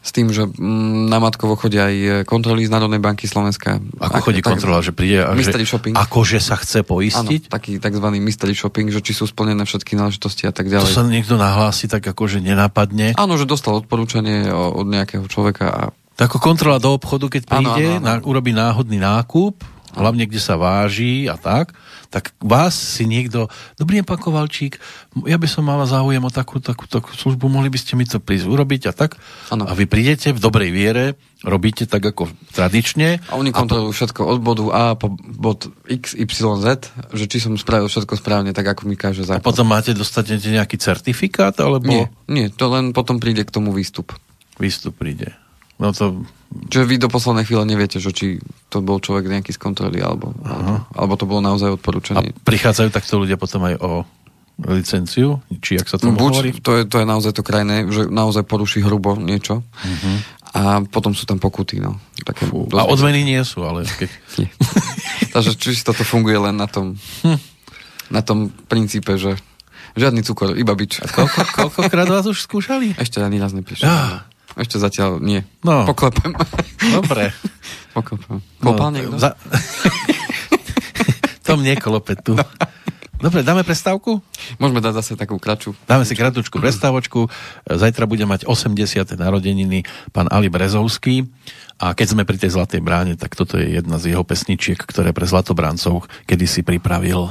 S tým, že mm, na Matkovo chodia aj kontroly z Národnej banky Slovenska. Ako chodí tak- kontrola, že príde a že Mystery shopping. akože sa chce Áno, poistiť? taký tzv. mystery shopping, že či sú splnené všetky náležitosti a tak To ďalej. sa niekto nahlási tak akože nenapadne. Áno, že dostal odporúčanie od nejakého človeka a Tak ako kontrola do obchodu, keď príde, áno, áno. Na, urobí náhodný nákup, hlavne kde sa váži a tak, tak vás si niekto, dobrý deň, pán Kovalčík, ja by som mala záujem o takú, takú, takú službu, mohli by ste mi to prísť urobiť a tak. Áno. A vy prídete v dobrej viere, robíte tak ako tradične. A oni kontrolujú všetko od bodu A po bod X, Y, Z, že či som spravil všetko správne, tak ako mi káže A zákon. potom máte, dostanete nejaký certifikát, alebo Nie, nie, to len potom príde k tomu výstup. výstup príde. No to, Čiže vy do poslednej chvíle neviete, že či to bol človek nejaký z kontroly, alebo, alebo, alebo to bolo naozaj a odporúčanie. prichádzajú takto ľudia potom aj o licenciu? Či jak sa to No, hovorí? buď, to je, to je naozaj to krajné, že naozaj poruší hrubo niečo a potom sú tam pokuty. No. Také Fú. A odmeny nie sú, ale keď... Takže čisto to funguje len na tom, na tom princípe, že žiadny cukor, iba bič. Koľko, koľkokrát vás už skúšali? Ešte ani raz neprišiel. Á. Ešte zatiaľ nie. No. Poklepem. Dobre. Poklepem. Klopal niekto? No, Za... Tom nie klope tu. Dobre, dáme prestávku? Môžeme dať zase takú kraču. Dáme si kratučku prestávočku. Zajtra bude mať 80. narodeniny pán Ali Brezovský. A keď sme pri tej Zlatej bráne, tak toto je jedna z jeho pesničiek, ktoré pre Zlatobrancov kedysi pripravil.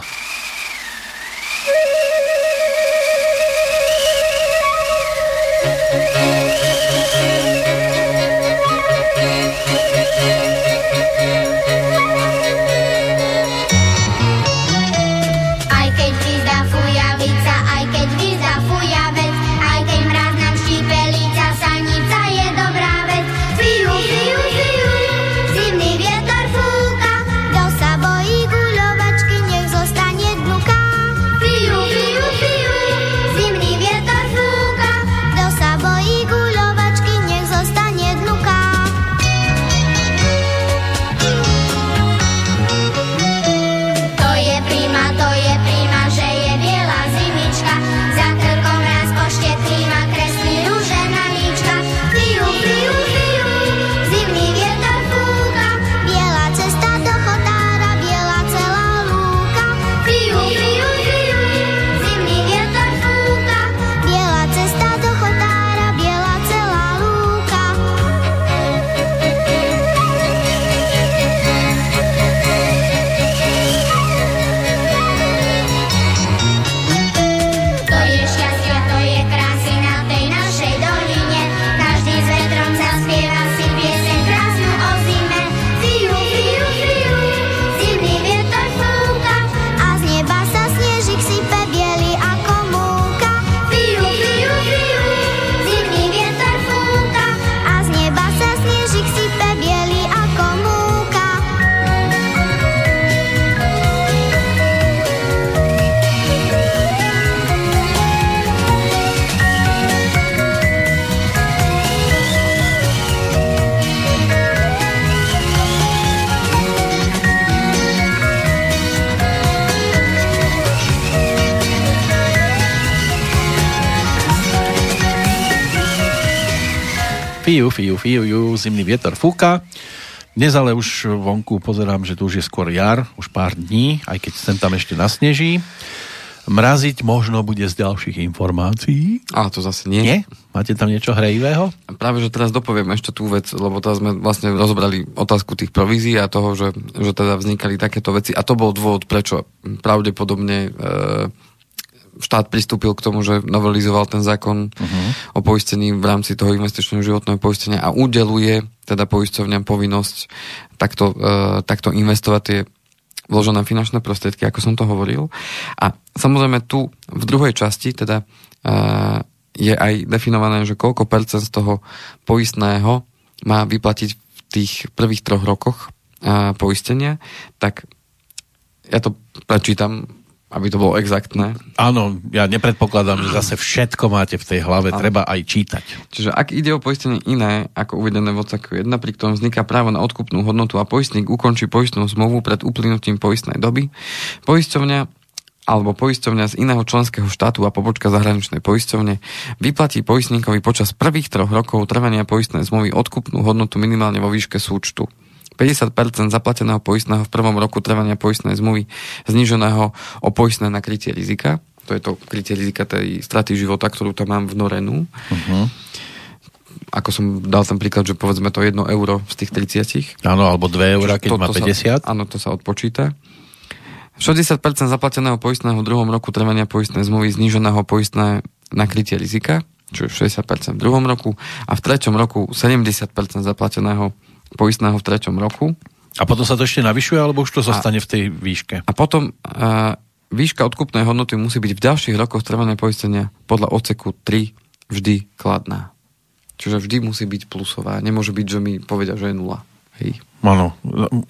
Fiu, fiu, fiu, ju, zimný vietor fúka. Dnes ale už vonku pozerám, že tu už je skôr jar, už pár dní, aj keď sem tam ešte nasneží. Mraziť možno bude z ďalších informácií. A to zase nie. Nie? Máte tam niečo hrejivého? Práve, že teraz dopoviem ešte tú vec, lebo teraz sme vlastne rozobrali otázku tých provízií a toho, že, že teda vznikali takéto veci. A to bol dôvod, prečo pravdepodobne e, štát pristúpil k tomu, že novelizoval ten zákon uh-huh. o poistení v rámci toho investičného životného poistenia a udeluje teda poisťovňam povinnosť takto, e, takto investovať tie vložené finančné prostriedky, ako som to hovoril. A samozrejme tu v druhej časti teda uh, je aj definované, že koľko percent z toho poistného má vyplatiť v tých prvých troch rokoch a, poistenia, tak ja to prečítam, aby to bolo exaktné. Áno, ja nepredpokladám, že zase všetko máte v tej hlave, Áno. treba aj čítať. Čiže ak ide o poistenie iné, ako uvedené v odseku 1, pri ktorom vzniká právo na odkupnú hodnotu a poistník ukončí poistnú zmluvu pred uplynutím poistnej doby, poisťovňa alebo poisťovňa z iného členského štátu a pobočka zahraničnej poisťovne vyplatí poistníkovi počas prvých troch rokov trvania poistnej zmluvy odkupnú hodnotu minimálne vo výške súčtu. 50% zaplateného poistného v prvom roku trvania poistnej zmluvy zniženého o poistné na krytie rizika. To je to krytie rizika tej straty života, ktorú tam mám v Norenu. Uh-huh. Ako som dal ten príklad, že povedzme to 1 euro z tých 30. Áno, alebo 2 eurá, keď To- má to 50. Sa, áno, to sa odpočíta. 60% zaplateného poistného v druhom roku trvania poistnej zmluvy zniženého poistné na krytie rizika, čo je 60% v druhom roku a v treťom roku 70% zaplateného poistného v treťom roku. A potom sa to ešte navyšuje, alebo už to zostane v tej výške? A potom uh, výška odkupnej hodnoty musí byť v ďalších rokoch trvania poistenia podľa odseku 3 vždy kladná. Čiže vždy musí byť plusová. Nemôže byť, že mi povedia, že je nula. Hej. Áno, 1%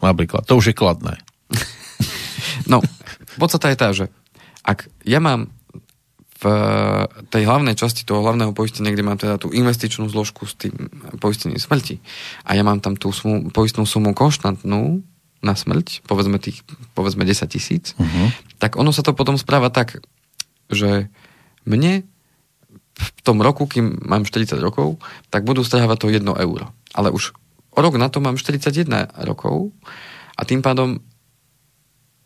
napríklad. To už je kladné. No, podstata je tá, že ak ja mám v tej hlavnej časti toho hlavného poistenia, kde mám teda tú investičnú zložku s tým poistením smrti a ja mám tam tú sumu, poistnú sumu konštantnú na smrť, povedzme, tých, povedzme 10 tisíc, Uh-huh. tak ono sa to potom správa tak, že mne v tom roku, kým mám 40 rokov, tak budú strhávať to 1 euro. Ale už o rok na to mám 41 rokov a tým pádom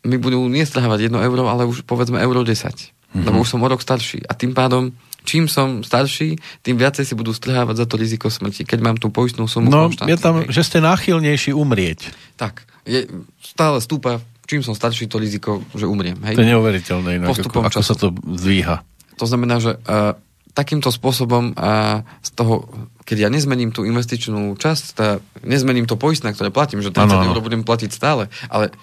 mi budú nestrhávať 1 euro, ale už povedzme euro 10. Mm-hmm. Lebo už som o rok starší. A tým pádom, čím som starší, tým viacej si budú strhávať za to riziko smrti. Keď mám tú poistnú sumu No, je tam, hej. že ste náchylnejší umrieť. Tak, je, stále stúpa, čím som starší, to riziko, že umriem. Hej? To je neuveriteľné inak, ako, Postupom ako času. sa to zdvíha. To znamená, že uh, takýmto spôsobom uh, z toho, keď ja nezmením tú investičnú časť, tá, nezmením to poistné, ktoré platím, že 30 Áno, áno. eur budem platiť stále, ale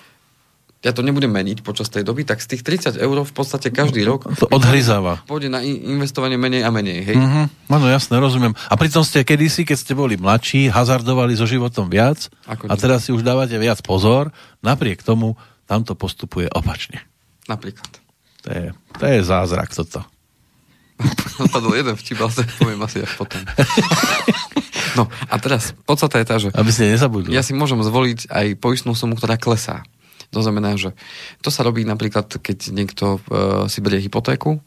ja to nebudem meniť počas tej doby, tak z tých 30 eur v podstate každý rok To odhryzáva. pôjde na in- investovanie menej a menej. Hej? Mhm, áno, jasné, rozumiem. A pritom ste kedysi, keď ste boli mladší, hazardovali so životom viac Ako a teraz si už dávate viac pozor, napriek tomu tam to postupuje opačne. Napríklad. To je, to je zázrak toto. Napadol jeden vtip, ale to poviem asi až potom. No a teraz, podstata je tá, že Aby ste nezabudli. ja si môžem zvoliť aj poistnú sumu, ktorá klesá. To znamená, že to sa robí napríklad, keď niekto uh, si berie hypotéku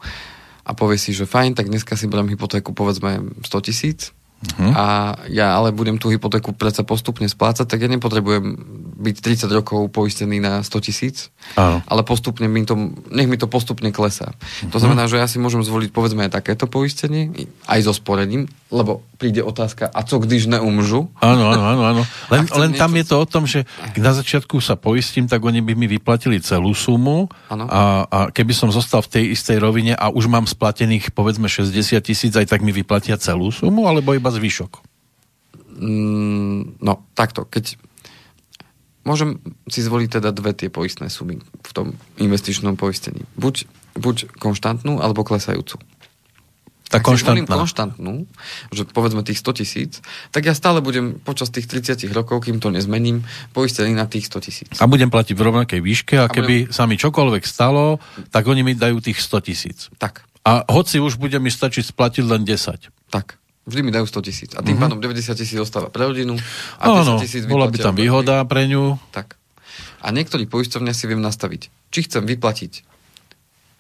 a povie si, že fajn, tak dneska si beriem hypotéku povedzme 100 tisíc Mhm. a ja ale budem tú hypotéku predsa postupne splácať, tak ja nepotrebujem byť 30 rokov poistený na 100 tisíc, ale postupne mi to, nech mi to postupne klesá. To znamená, že ja si môžem zvoliť povedzme aj takéto poistenie, aj so sporením, lebo príde otázka, a co když neumžu? Áno, áno, áno, áno. Len, len tam niečo- je to o tom, že na začiatku sa poistím, tak oni by mi vyplatili celú sumu a, a keby som zostal v tej istej rovine a už mám splatených povedzme 60 tisíc, aj tak mi vyplatia celú sumu, alebo iba zvyšok? Mm, no, takto, keď môžem si zvoliť teda dve tie poistné sumy v tom investičnom poistení. Buď, buď konštantnú, alebo klesajúcu. Tá Ak si zvolím konštantná. konštantnú, že povedzme tých 100 tisíc, tak ja stále budem počas tých 30 rokov, kým to nezmením, poistený na tých 100 tisíc. A budem platiť v rovnakej výške a A keby sa mi čokoľvek stalo, tak oni mi dajú tých 100 tisíc. Tak, A hoci už bude mi stačiť splatiť len 10. tak. Vždy mi dajú 100 tisíc. A tým pádom 90 tisíc ostáva pre rodinu a. Áno, 10 tisíc bola by tam výhoda pre ňu. Tak. A niektorí poisťovňa si viem nastaviť, či chcem vyplatiť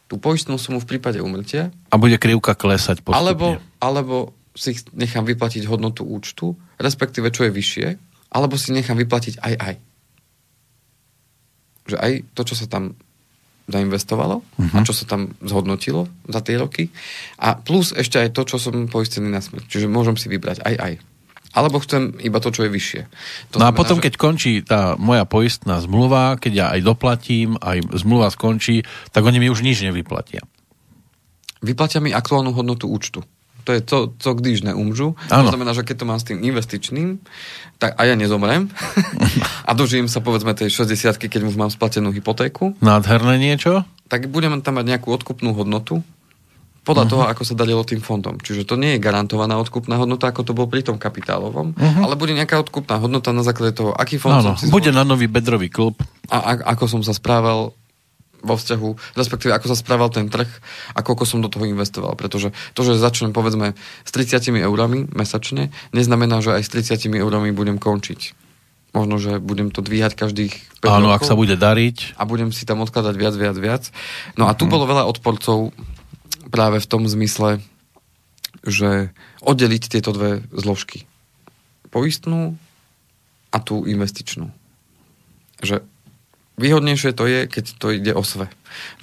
tú poistnú sumu v prípade umrtia, A bude krivka klesať postupne. alebo, alebo si ch- nechám vyplatiť hodnotu účtu, respektíve čo je vyššie, alebo si nechám vyplatiť aj aj. Že aj to, čo sa tam zainvestovalo uh-huh. a čo sa tam zhodnotilo za tie roky a plus ešte aj to, čo som poistený na smrť. Čiže môžem si vybrať aj aj. Alebo chcem iba to, čo je vyššie. To no a znamená, potom, že- keď končí tá moja poistná zmluva, keď ja aj doplatím, aj zmluva skončí, tak oni mi už nič nevyplatia. vyplatia mi aktuálnu hodnotu účtu. To je to, co když neumžu. Áno. To znamená, že keď to mám s tým investičným, tak a ja nezomrem a dožijem sa povedzme tej 60 keď už mám splatenú hypotéku, Nádherné niečo? tak budem tam mať nejakú odkupnú hodnotu podľa toho, ako sa darilo tým fondom. Čiže to nie je garantovaná odkupná hodnota, ako to bolo pri tom kapitálovom, ale bude nejaká odkupná hodnota na základe toho, aký fond Áno, som si bude zvolil na nový bedrový klub. a, a ako som sa správal vo vzťahu, respektíve ako sa správal ten trh a koľko som do toho investoval. Pretože to, že začnem povedzme s 30 eurami mesačne, neznamená, že aj s 30 eurami budem končiť. Možno, že budem to dvíhať každých 5 Áno, rokov ak sa bude dariť. a budem si tam odkladať viac, viac, viac. No a tu bolo veľa odporcov práve v tom zmysle, že oddeliť tieto dve zložky. Poistnú a tú investičnú. Že výhodnejšie to je, keď to ide o sve.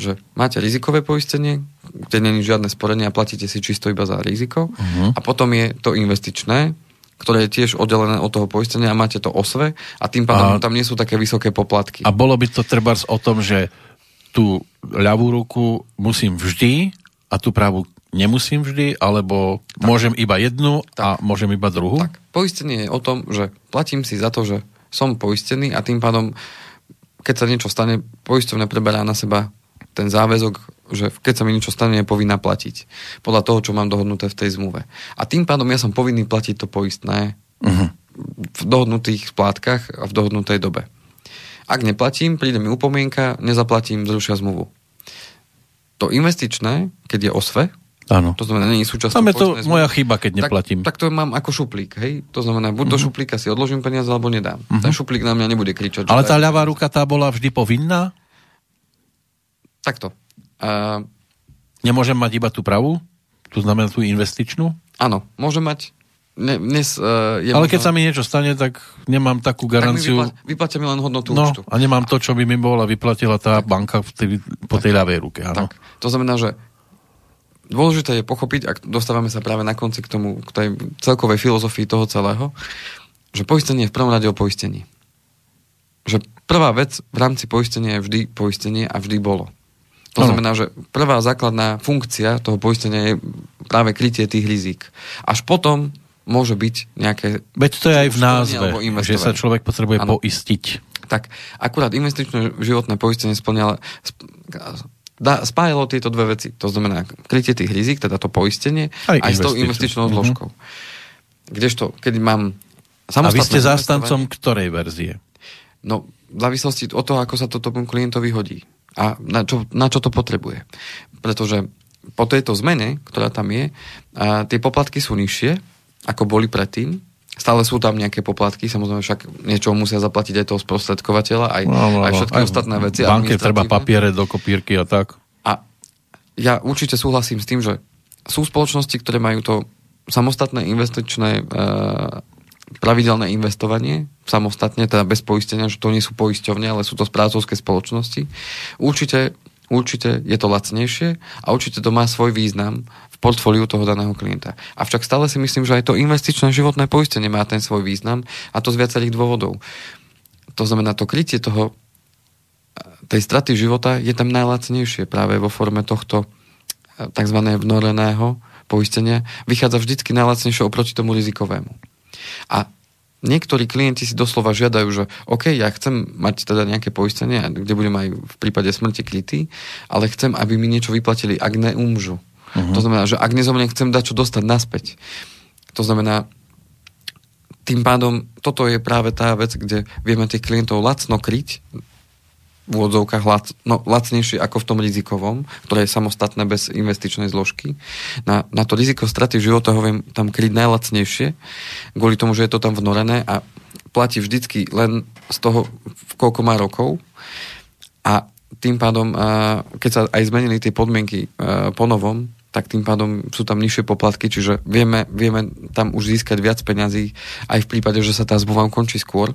Že máte rizikové poistenie, kde není žiadne sporenie a platíte si čisto iba za riziko. Mhm. A potom je to investičné, ktoré je tiež oddelené od toho poistenia a máte to osve a tým pádom A- tam nie sú také vysoké poplatky. A bolo by to treba o tom, že tú ľavú ruku musím vždy a tú pravú nemusím vždy, alebo tak. môžem iba jednu a môžem iba druhú? Tak, poistenie je o tom, že platím si za to, že som poistený a tým pádom, keď sa niečo stane, poisťovňa preberá na seba ten záväzok, že keď sa mi niečo stane, je povinná platiť. Podľa toho, čo mám dohodnuté v tej zmluve. A tým pádom ja som povinný platiť to poistné Uh-huh. v dohodnutých splátkach a v dohodnutej dobe. Ak neplatím, príde mi upomienka, nezaplatím, zrušia zmluvu. To investičné, keď je osve, Áno. to znamená, nie je súčasťou Tam je to poistnej moja zmluvy, chyba, keď neplatím. Tak, tak to mám ako šuplík, hej? To znamená, buď do šuplíka si odložím peniaze, alebo nedám. Ten šuplík na mňa nebude kričať. Ale tá ľavá ruka tá bola vždy povinná? Takto. Uh, Nemôžem mať iba tú pravú? To znamená tú investičnú? áno, môže mať... Ne, dnes, uh, je Ale keď možno- sa mi niečo stane, tak nemám takú tak mi garanciu. vypla, mi len hodnotu No, účtu. a nemám to, čo by mi bola vyplatila tá banka v tej, po tej ľavej ruke. Áno. Tak. To znamená, že dôležité je pochopiť, ak dostávame sa práve na konci k tomu, k tej celkovej filozofii toho celého, že poistenie je v prvom rade o poistení. Že prvá vec v rámci poistenia je vždy poistenie a vždy bolo. To Áno. znamená, že prvá základná funkcia toho poistenia je práve krytie tých rizík. Až potom môže byť nejaké... Veď to je aj v názve, že sa človek potrebuje Áno. poistiť. Tak, akurát investičné životné poistenie splňalo, dá, spájalo tieto dve veci. To znamená krytie tých rizik, teda to poistenie, Aj aj, s tou investičnou Mhm. zložkou. Kdežto, keď mám A vy ste zástancom ktorej verzie? No, v závislosti od toho, ako sa to tomu klientovi hodí. A na čo, na čo to potrebuje. Pretože po tejto zmene, ktorá tam je, a tie poplatky sú nižšie, ako boli predtým. Stále sú tam nejaké poplatky, samozrejme však niečo musia zaplatiť aj toho sprostredkovateľa, aj, No, aj všetky ostatné veci. Banke treba papiere do kopírky a tak. A ja určite súhlasím s tým, že sú spoločnosti, ktoré majú to samostatné investičné e, pravidelné investovanie, samostatne, teda bez poistenia, že to nie sú poisťovne, ale sú to správcovské spoločnosti. Určite, určite je to lacnejšie a určite to má svoj význam portfóliu toho daného klienta. Avšak stále si myslím, že aj to investičné životné poistenie má ten svoj význam a to z viacerých dôvodov. To znamená, to krytie toho tej straty života je tam najlacnejšie práve vo forme tohto tzv. vnoreného poistenia. Vychádza vždycky najlacnejšie oproti tomu rizikovému. A niektorí klienti si doslova žiadajú, že OK, ja chcem mať teda nejaké poistenie, kde budem aj v prípade smrti krytý, ale chcem, aby mi niečo vyplatili, ak neumžu. Uh-huh. To znamená, že ak nezomriem, chcem dať čo dostať naspäť. To znamená, tým pádom toto je práve tá vec, kde vieme tých klientov lacno kryť v úvodzovkách lac, no, lacnejšie ako v tom rizikovom, ktoré je samostatné bez investičnej zložky. Na, na to riziko straty života ho viem tam kryť najlacnejšie, kvôli tomu, že je to tam vnorené a platí vždycky len z toho, koľko má rokov a tým pádom, keď sa aj zmenili tie podmienky a, po novom, tak tým pádom sú tam nižšie poplatky, čiže vieme, vieme tam už získať viac peňazí aj v prípade, že sa tá zmluva končí skôr.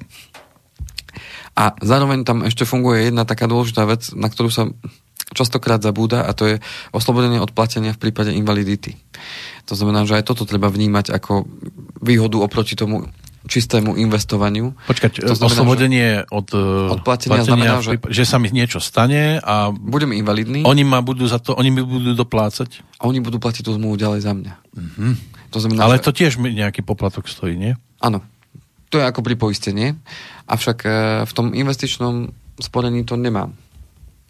A zároveň tam ešte funguje jedna taká dôležitá vec, na ktorú sa častokrát zabúda a to je oslobodenie od platenia v prípade invalidity. To znamená, že aj toto treba vnímať ako výhodu oproti tomu čistému investovaniu. Počkať, To znamená, oslobodenie od, eh, Od platenia znamená, v prípade, že sa mi niečo stane a Budem invalidný oni ma budú za to, oni mi budú doplácať. a oni budú platiť tú zmluvu ďalej za mňa. Mhm. To znamená, Ale že... to tiež nejaký poplatok stojí, nie? Áno. To je ako pri poistenie, avšak e, v tom investičnom sporení to nemám.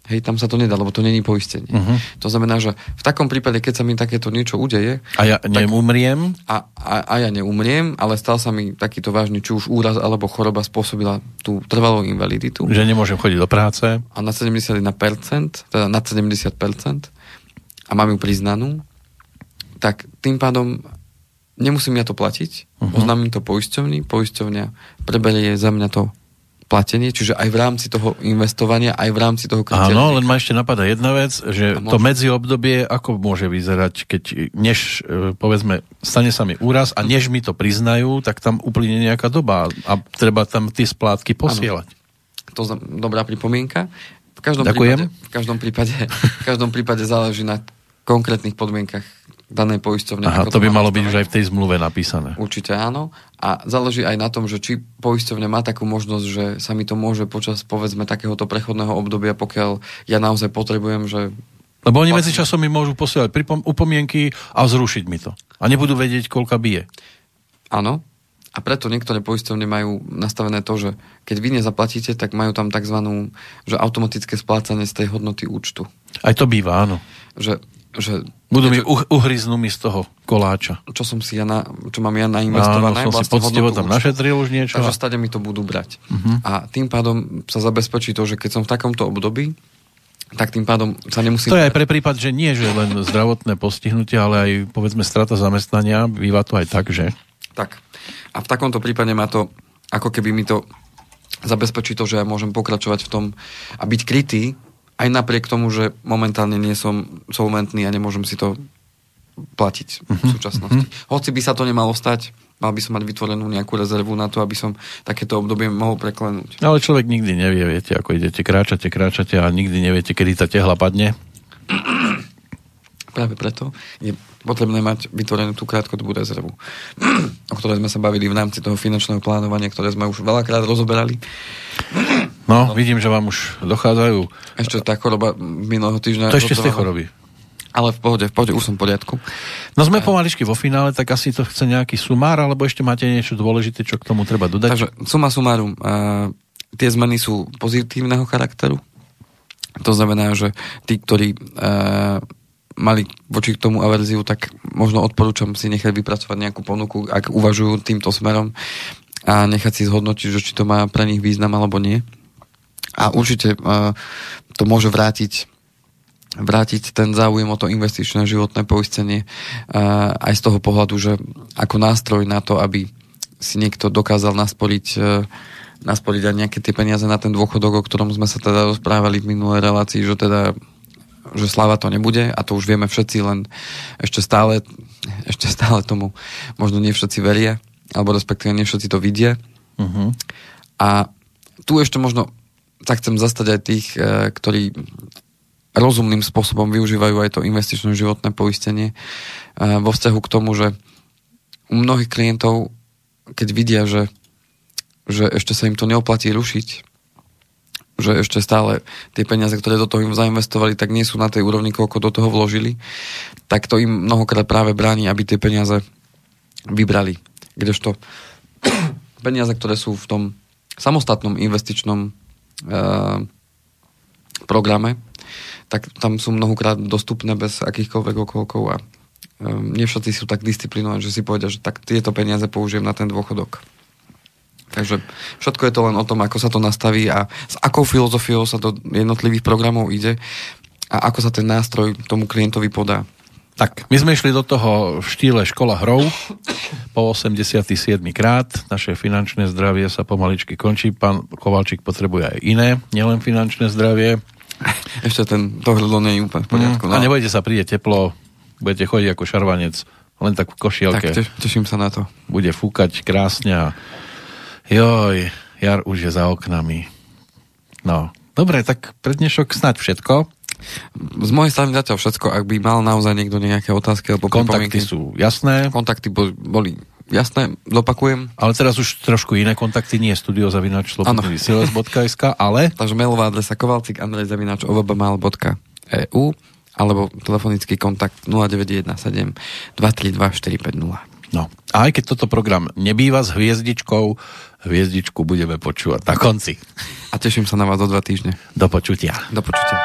Hej, tam sa to nedá, lebo to není poistenie. Mhm. To znamená, že v takom prípade, keď sa mi takéto niečo udeje, A ja neumriem? a, a, a ja neumriem, ale stal sa mi takýto vážny, či už úraz alebo choroba spôsobila tú trvalú invaliditu. Že nemôžem chodiť do práce? A na 71%, teda nad 70% a mám ju priznanú, tak tým pádom nemusím ja to platiť, uh-huh. oznámim to poisťovni, poisťovňa preberie za mňa to platenie, čiže aj v rámci toho investovania, aj v rámci toho krytia. Áno, len ma ešte napadá jedna vec, že to medziobdobie, ako môže vyzerať, keď než, e, povedzme, stane sa mi úraz a než mi to priznajú, tak tam uplyne nejaká doba a treba tam tie splátky posielať. To zna- dobrá pripomienka. V každom, Ďakujem. prípade, v, každom prípade, v každom prípade záleží na konkrétnych podmienkach danej poisťovne. Aha, to by malo byť už aj v tej zmluve napísané. Určite áno. A záleží aj na tom, že či poisťovňa má takú možnosť, že sa mi to môže počas, povedzme, takéhoto prechodného obdobia, pokiaľ ja naozaj potrebujem, že Lebo oni medzi časom mi môžu posielať pripom- upomienky a zrušiť mi to. A nebudú vedieť, koľka bije. áno. A preto niektoré poisťovne majú nastavené to, že keď vy nezaplatíte, tak majú tam tzv. že automatické splácanie z tej hodnoty účtu. Aj to býva, áno. Že, že Budú mi uh, uhryznú mi z toho koláča. čo som si ja na, čo mám ja Áno, nainvestované. som si vlastne poctivo tam našetril už niečo. Takže stade mi to budú brať. Mhm. A tým pádom sa zabezpečí to, že keď som v takomto období, tak tým pádom sa nemusím... To je aj pre prípad, že nie, že len zdravotné postihnutie, ale aj povedzme strata zamestnania. Býva to aj tak, že? Tak. A v takomto prípade ma to, ako keby mi to zabezpečí to, že ja môžem pokračovať v tom a byť krytý, aj napriek tomu, že momentálne nie som solventný a nemôžem si to platiť v súčasnosti. Hoci by sa to nemalo stať, mal by som mať vytvorenú nejakú rezervu na to, aby som takéto obdobie mohol preklenúť. Ale človek nikdy nevie, viete, ako idete, kráčate, kráčate a nikdy neviete, kedy tá tehla padne. Práve preto je potrebné mať vytvorenú tú krátkodobú rezervu, o ktorej sme sa bavili v rámci toho finančného plánovania, ktoré sme už veľakrát rozoberali. No, vidím, že vám už dochádzajú. Ešte tá choroba minulého týždňa... To ešte z tej choroby. Ale v pohode, v pohode, už som v poriadku. No sme pomaličky vo finále, tak asi to chce nejaký sumár, alebo ešte máte niečo dôležité, čo k tomu treba dodať? Takže suma sumárum, uh, tie zmeny sú pozitívneho charakteru. To znamená, že tí, ktorí uh, mali voči k tomu averziu, tak možno odporúčam si nechať vypracovať nejakú ponuku, ak uvažujú týmto smerom a nechať si zhodnotiť, že či to má pre nich význam alebo nie. A určite uh, to môže vrátiť vrátiť ten záujem o to investičné životné poistenie uh, aj z toho pohľadu, že ako nástroj na to, aby si niekto dokázal nasporiť, uh, nasporiť aj nejaké tie peniaze na ten dôchodok, o ktorom sme sa teda rozprávali v minulej relácii, že teda že slava to nebude a to už vieme všetci, len ešte stále, ešte stále tomu možno nie všetci veria, alebo respektíve nie všetci to vidia. Uh-huh. A tu ešte možno sa chcem zastať aj tých, eh, ktorí rozumným spôsobom využívajú aj to investičné životné poistenie eh, vo vzťahu k tomu, že u mnohých klientov, keď vidia, že, že ešte sa im to neoplatí rušiť, že ešte stále tie peniaze, ktoré do toho im zainvestovali, tak nie sú na tej úrovni, koľko do toho vložili, tak to im mnohokrát práve bráni, aby tie peniaze vybrali. Kdežto peniaze, ktoré sú v tom samostatnom investičnom programe, tak tam sú mnohokrát dostupné bez akýchkoľvek okolkov a um, nie všetci sú tak disciplinovaní, že si povedia, že tak tieto peniaze použijem na ten dôchodok. Takže všetko je to len o tom, ako sa to nastaví a s akou filozofiou sa do jednotlivých programov ide a ako sa ten nástroj tomu klientovi podá. Tak, my sme išli do toho v štýle škola hrov po 87. krát. Naše finančné zdravie sa pomaličky končí. Pán Kovalčík potrebuje aj iné, nielen finančné zdravie. Ešte ten, to hrdlo nie je úplne v poriadku. Mm, a nebojte sa, príde teplo, budete chodiť ako šarvanec, len tak v košielke. Tak teš, teším sa na to. Bude fúkať krásne a joj, jar už je za oknami. No, dobre, tak pre dnešok snáď všetko. Z mojej strany zatiaľ všetko, ak by mal naozaj niekto nejaké otázky alebo Kontakty sú jasné. Kontakty boli, jasné, zopakujem. Ale teraz už trošku iné kontakty, nie studiozavinačslobodnyvysielac.sk, ale... Takže mailová adresa kovalcik andrejzavinač.ovbmal.eu alebo telefonický kontakt 0917 232 450. No. A aj keď toto program nebýva s hviezdičkou, hviezdičku budeme počúvať na konci. A teším sa na vás o dva týždne. Do počutia. Do počutia.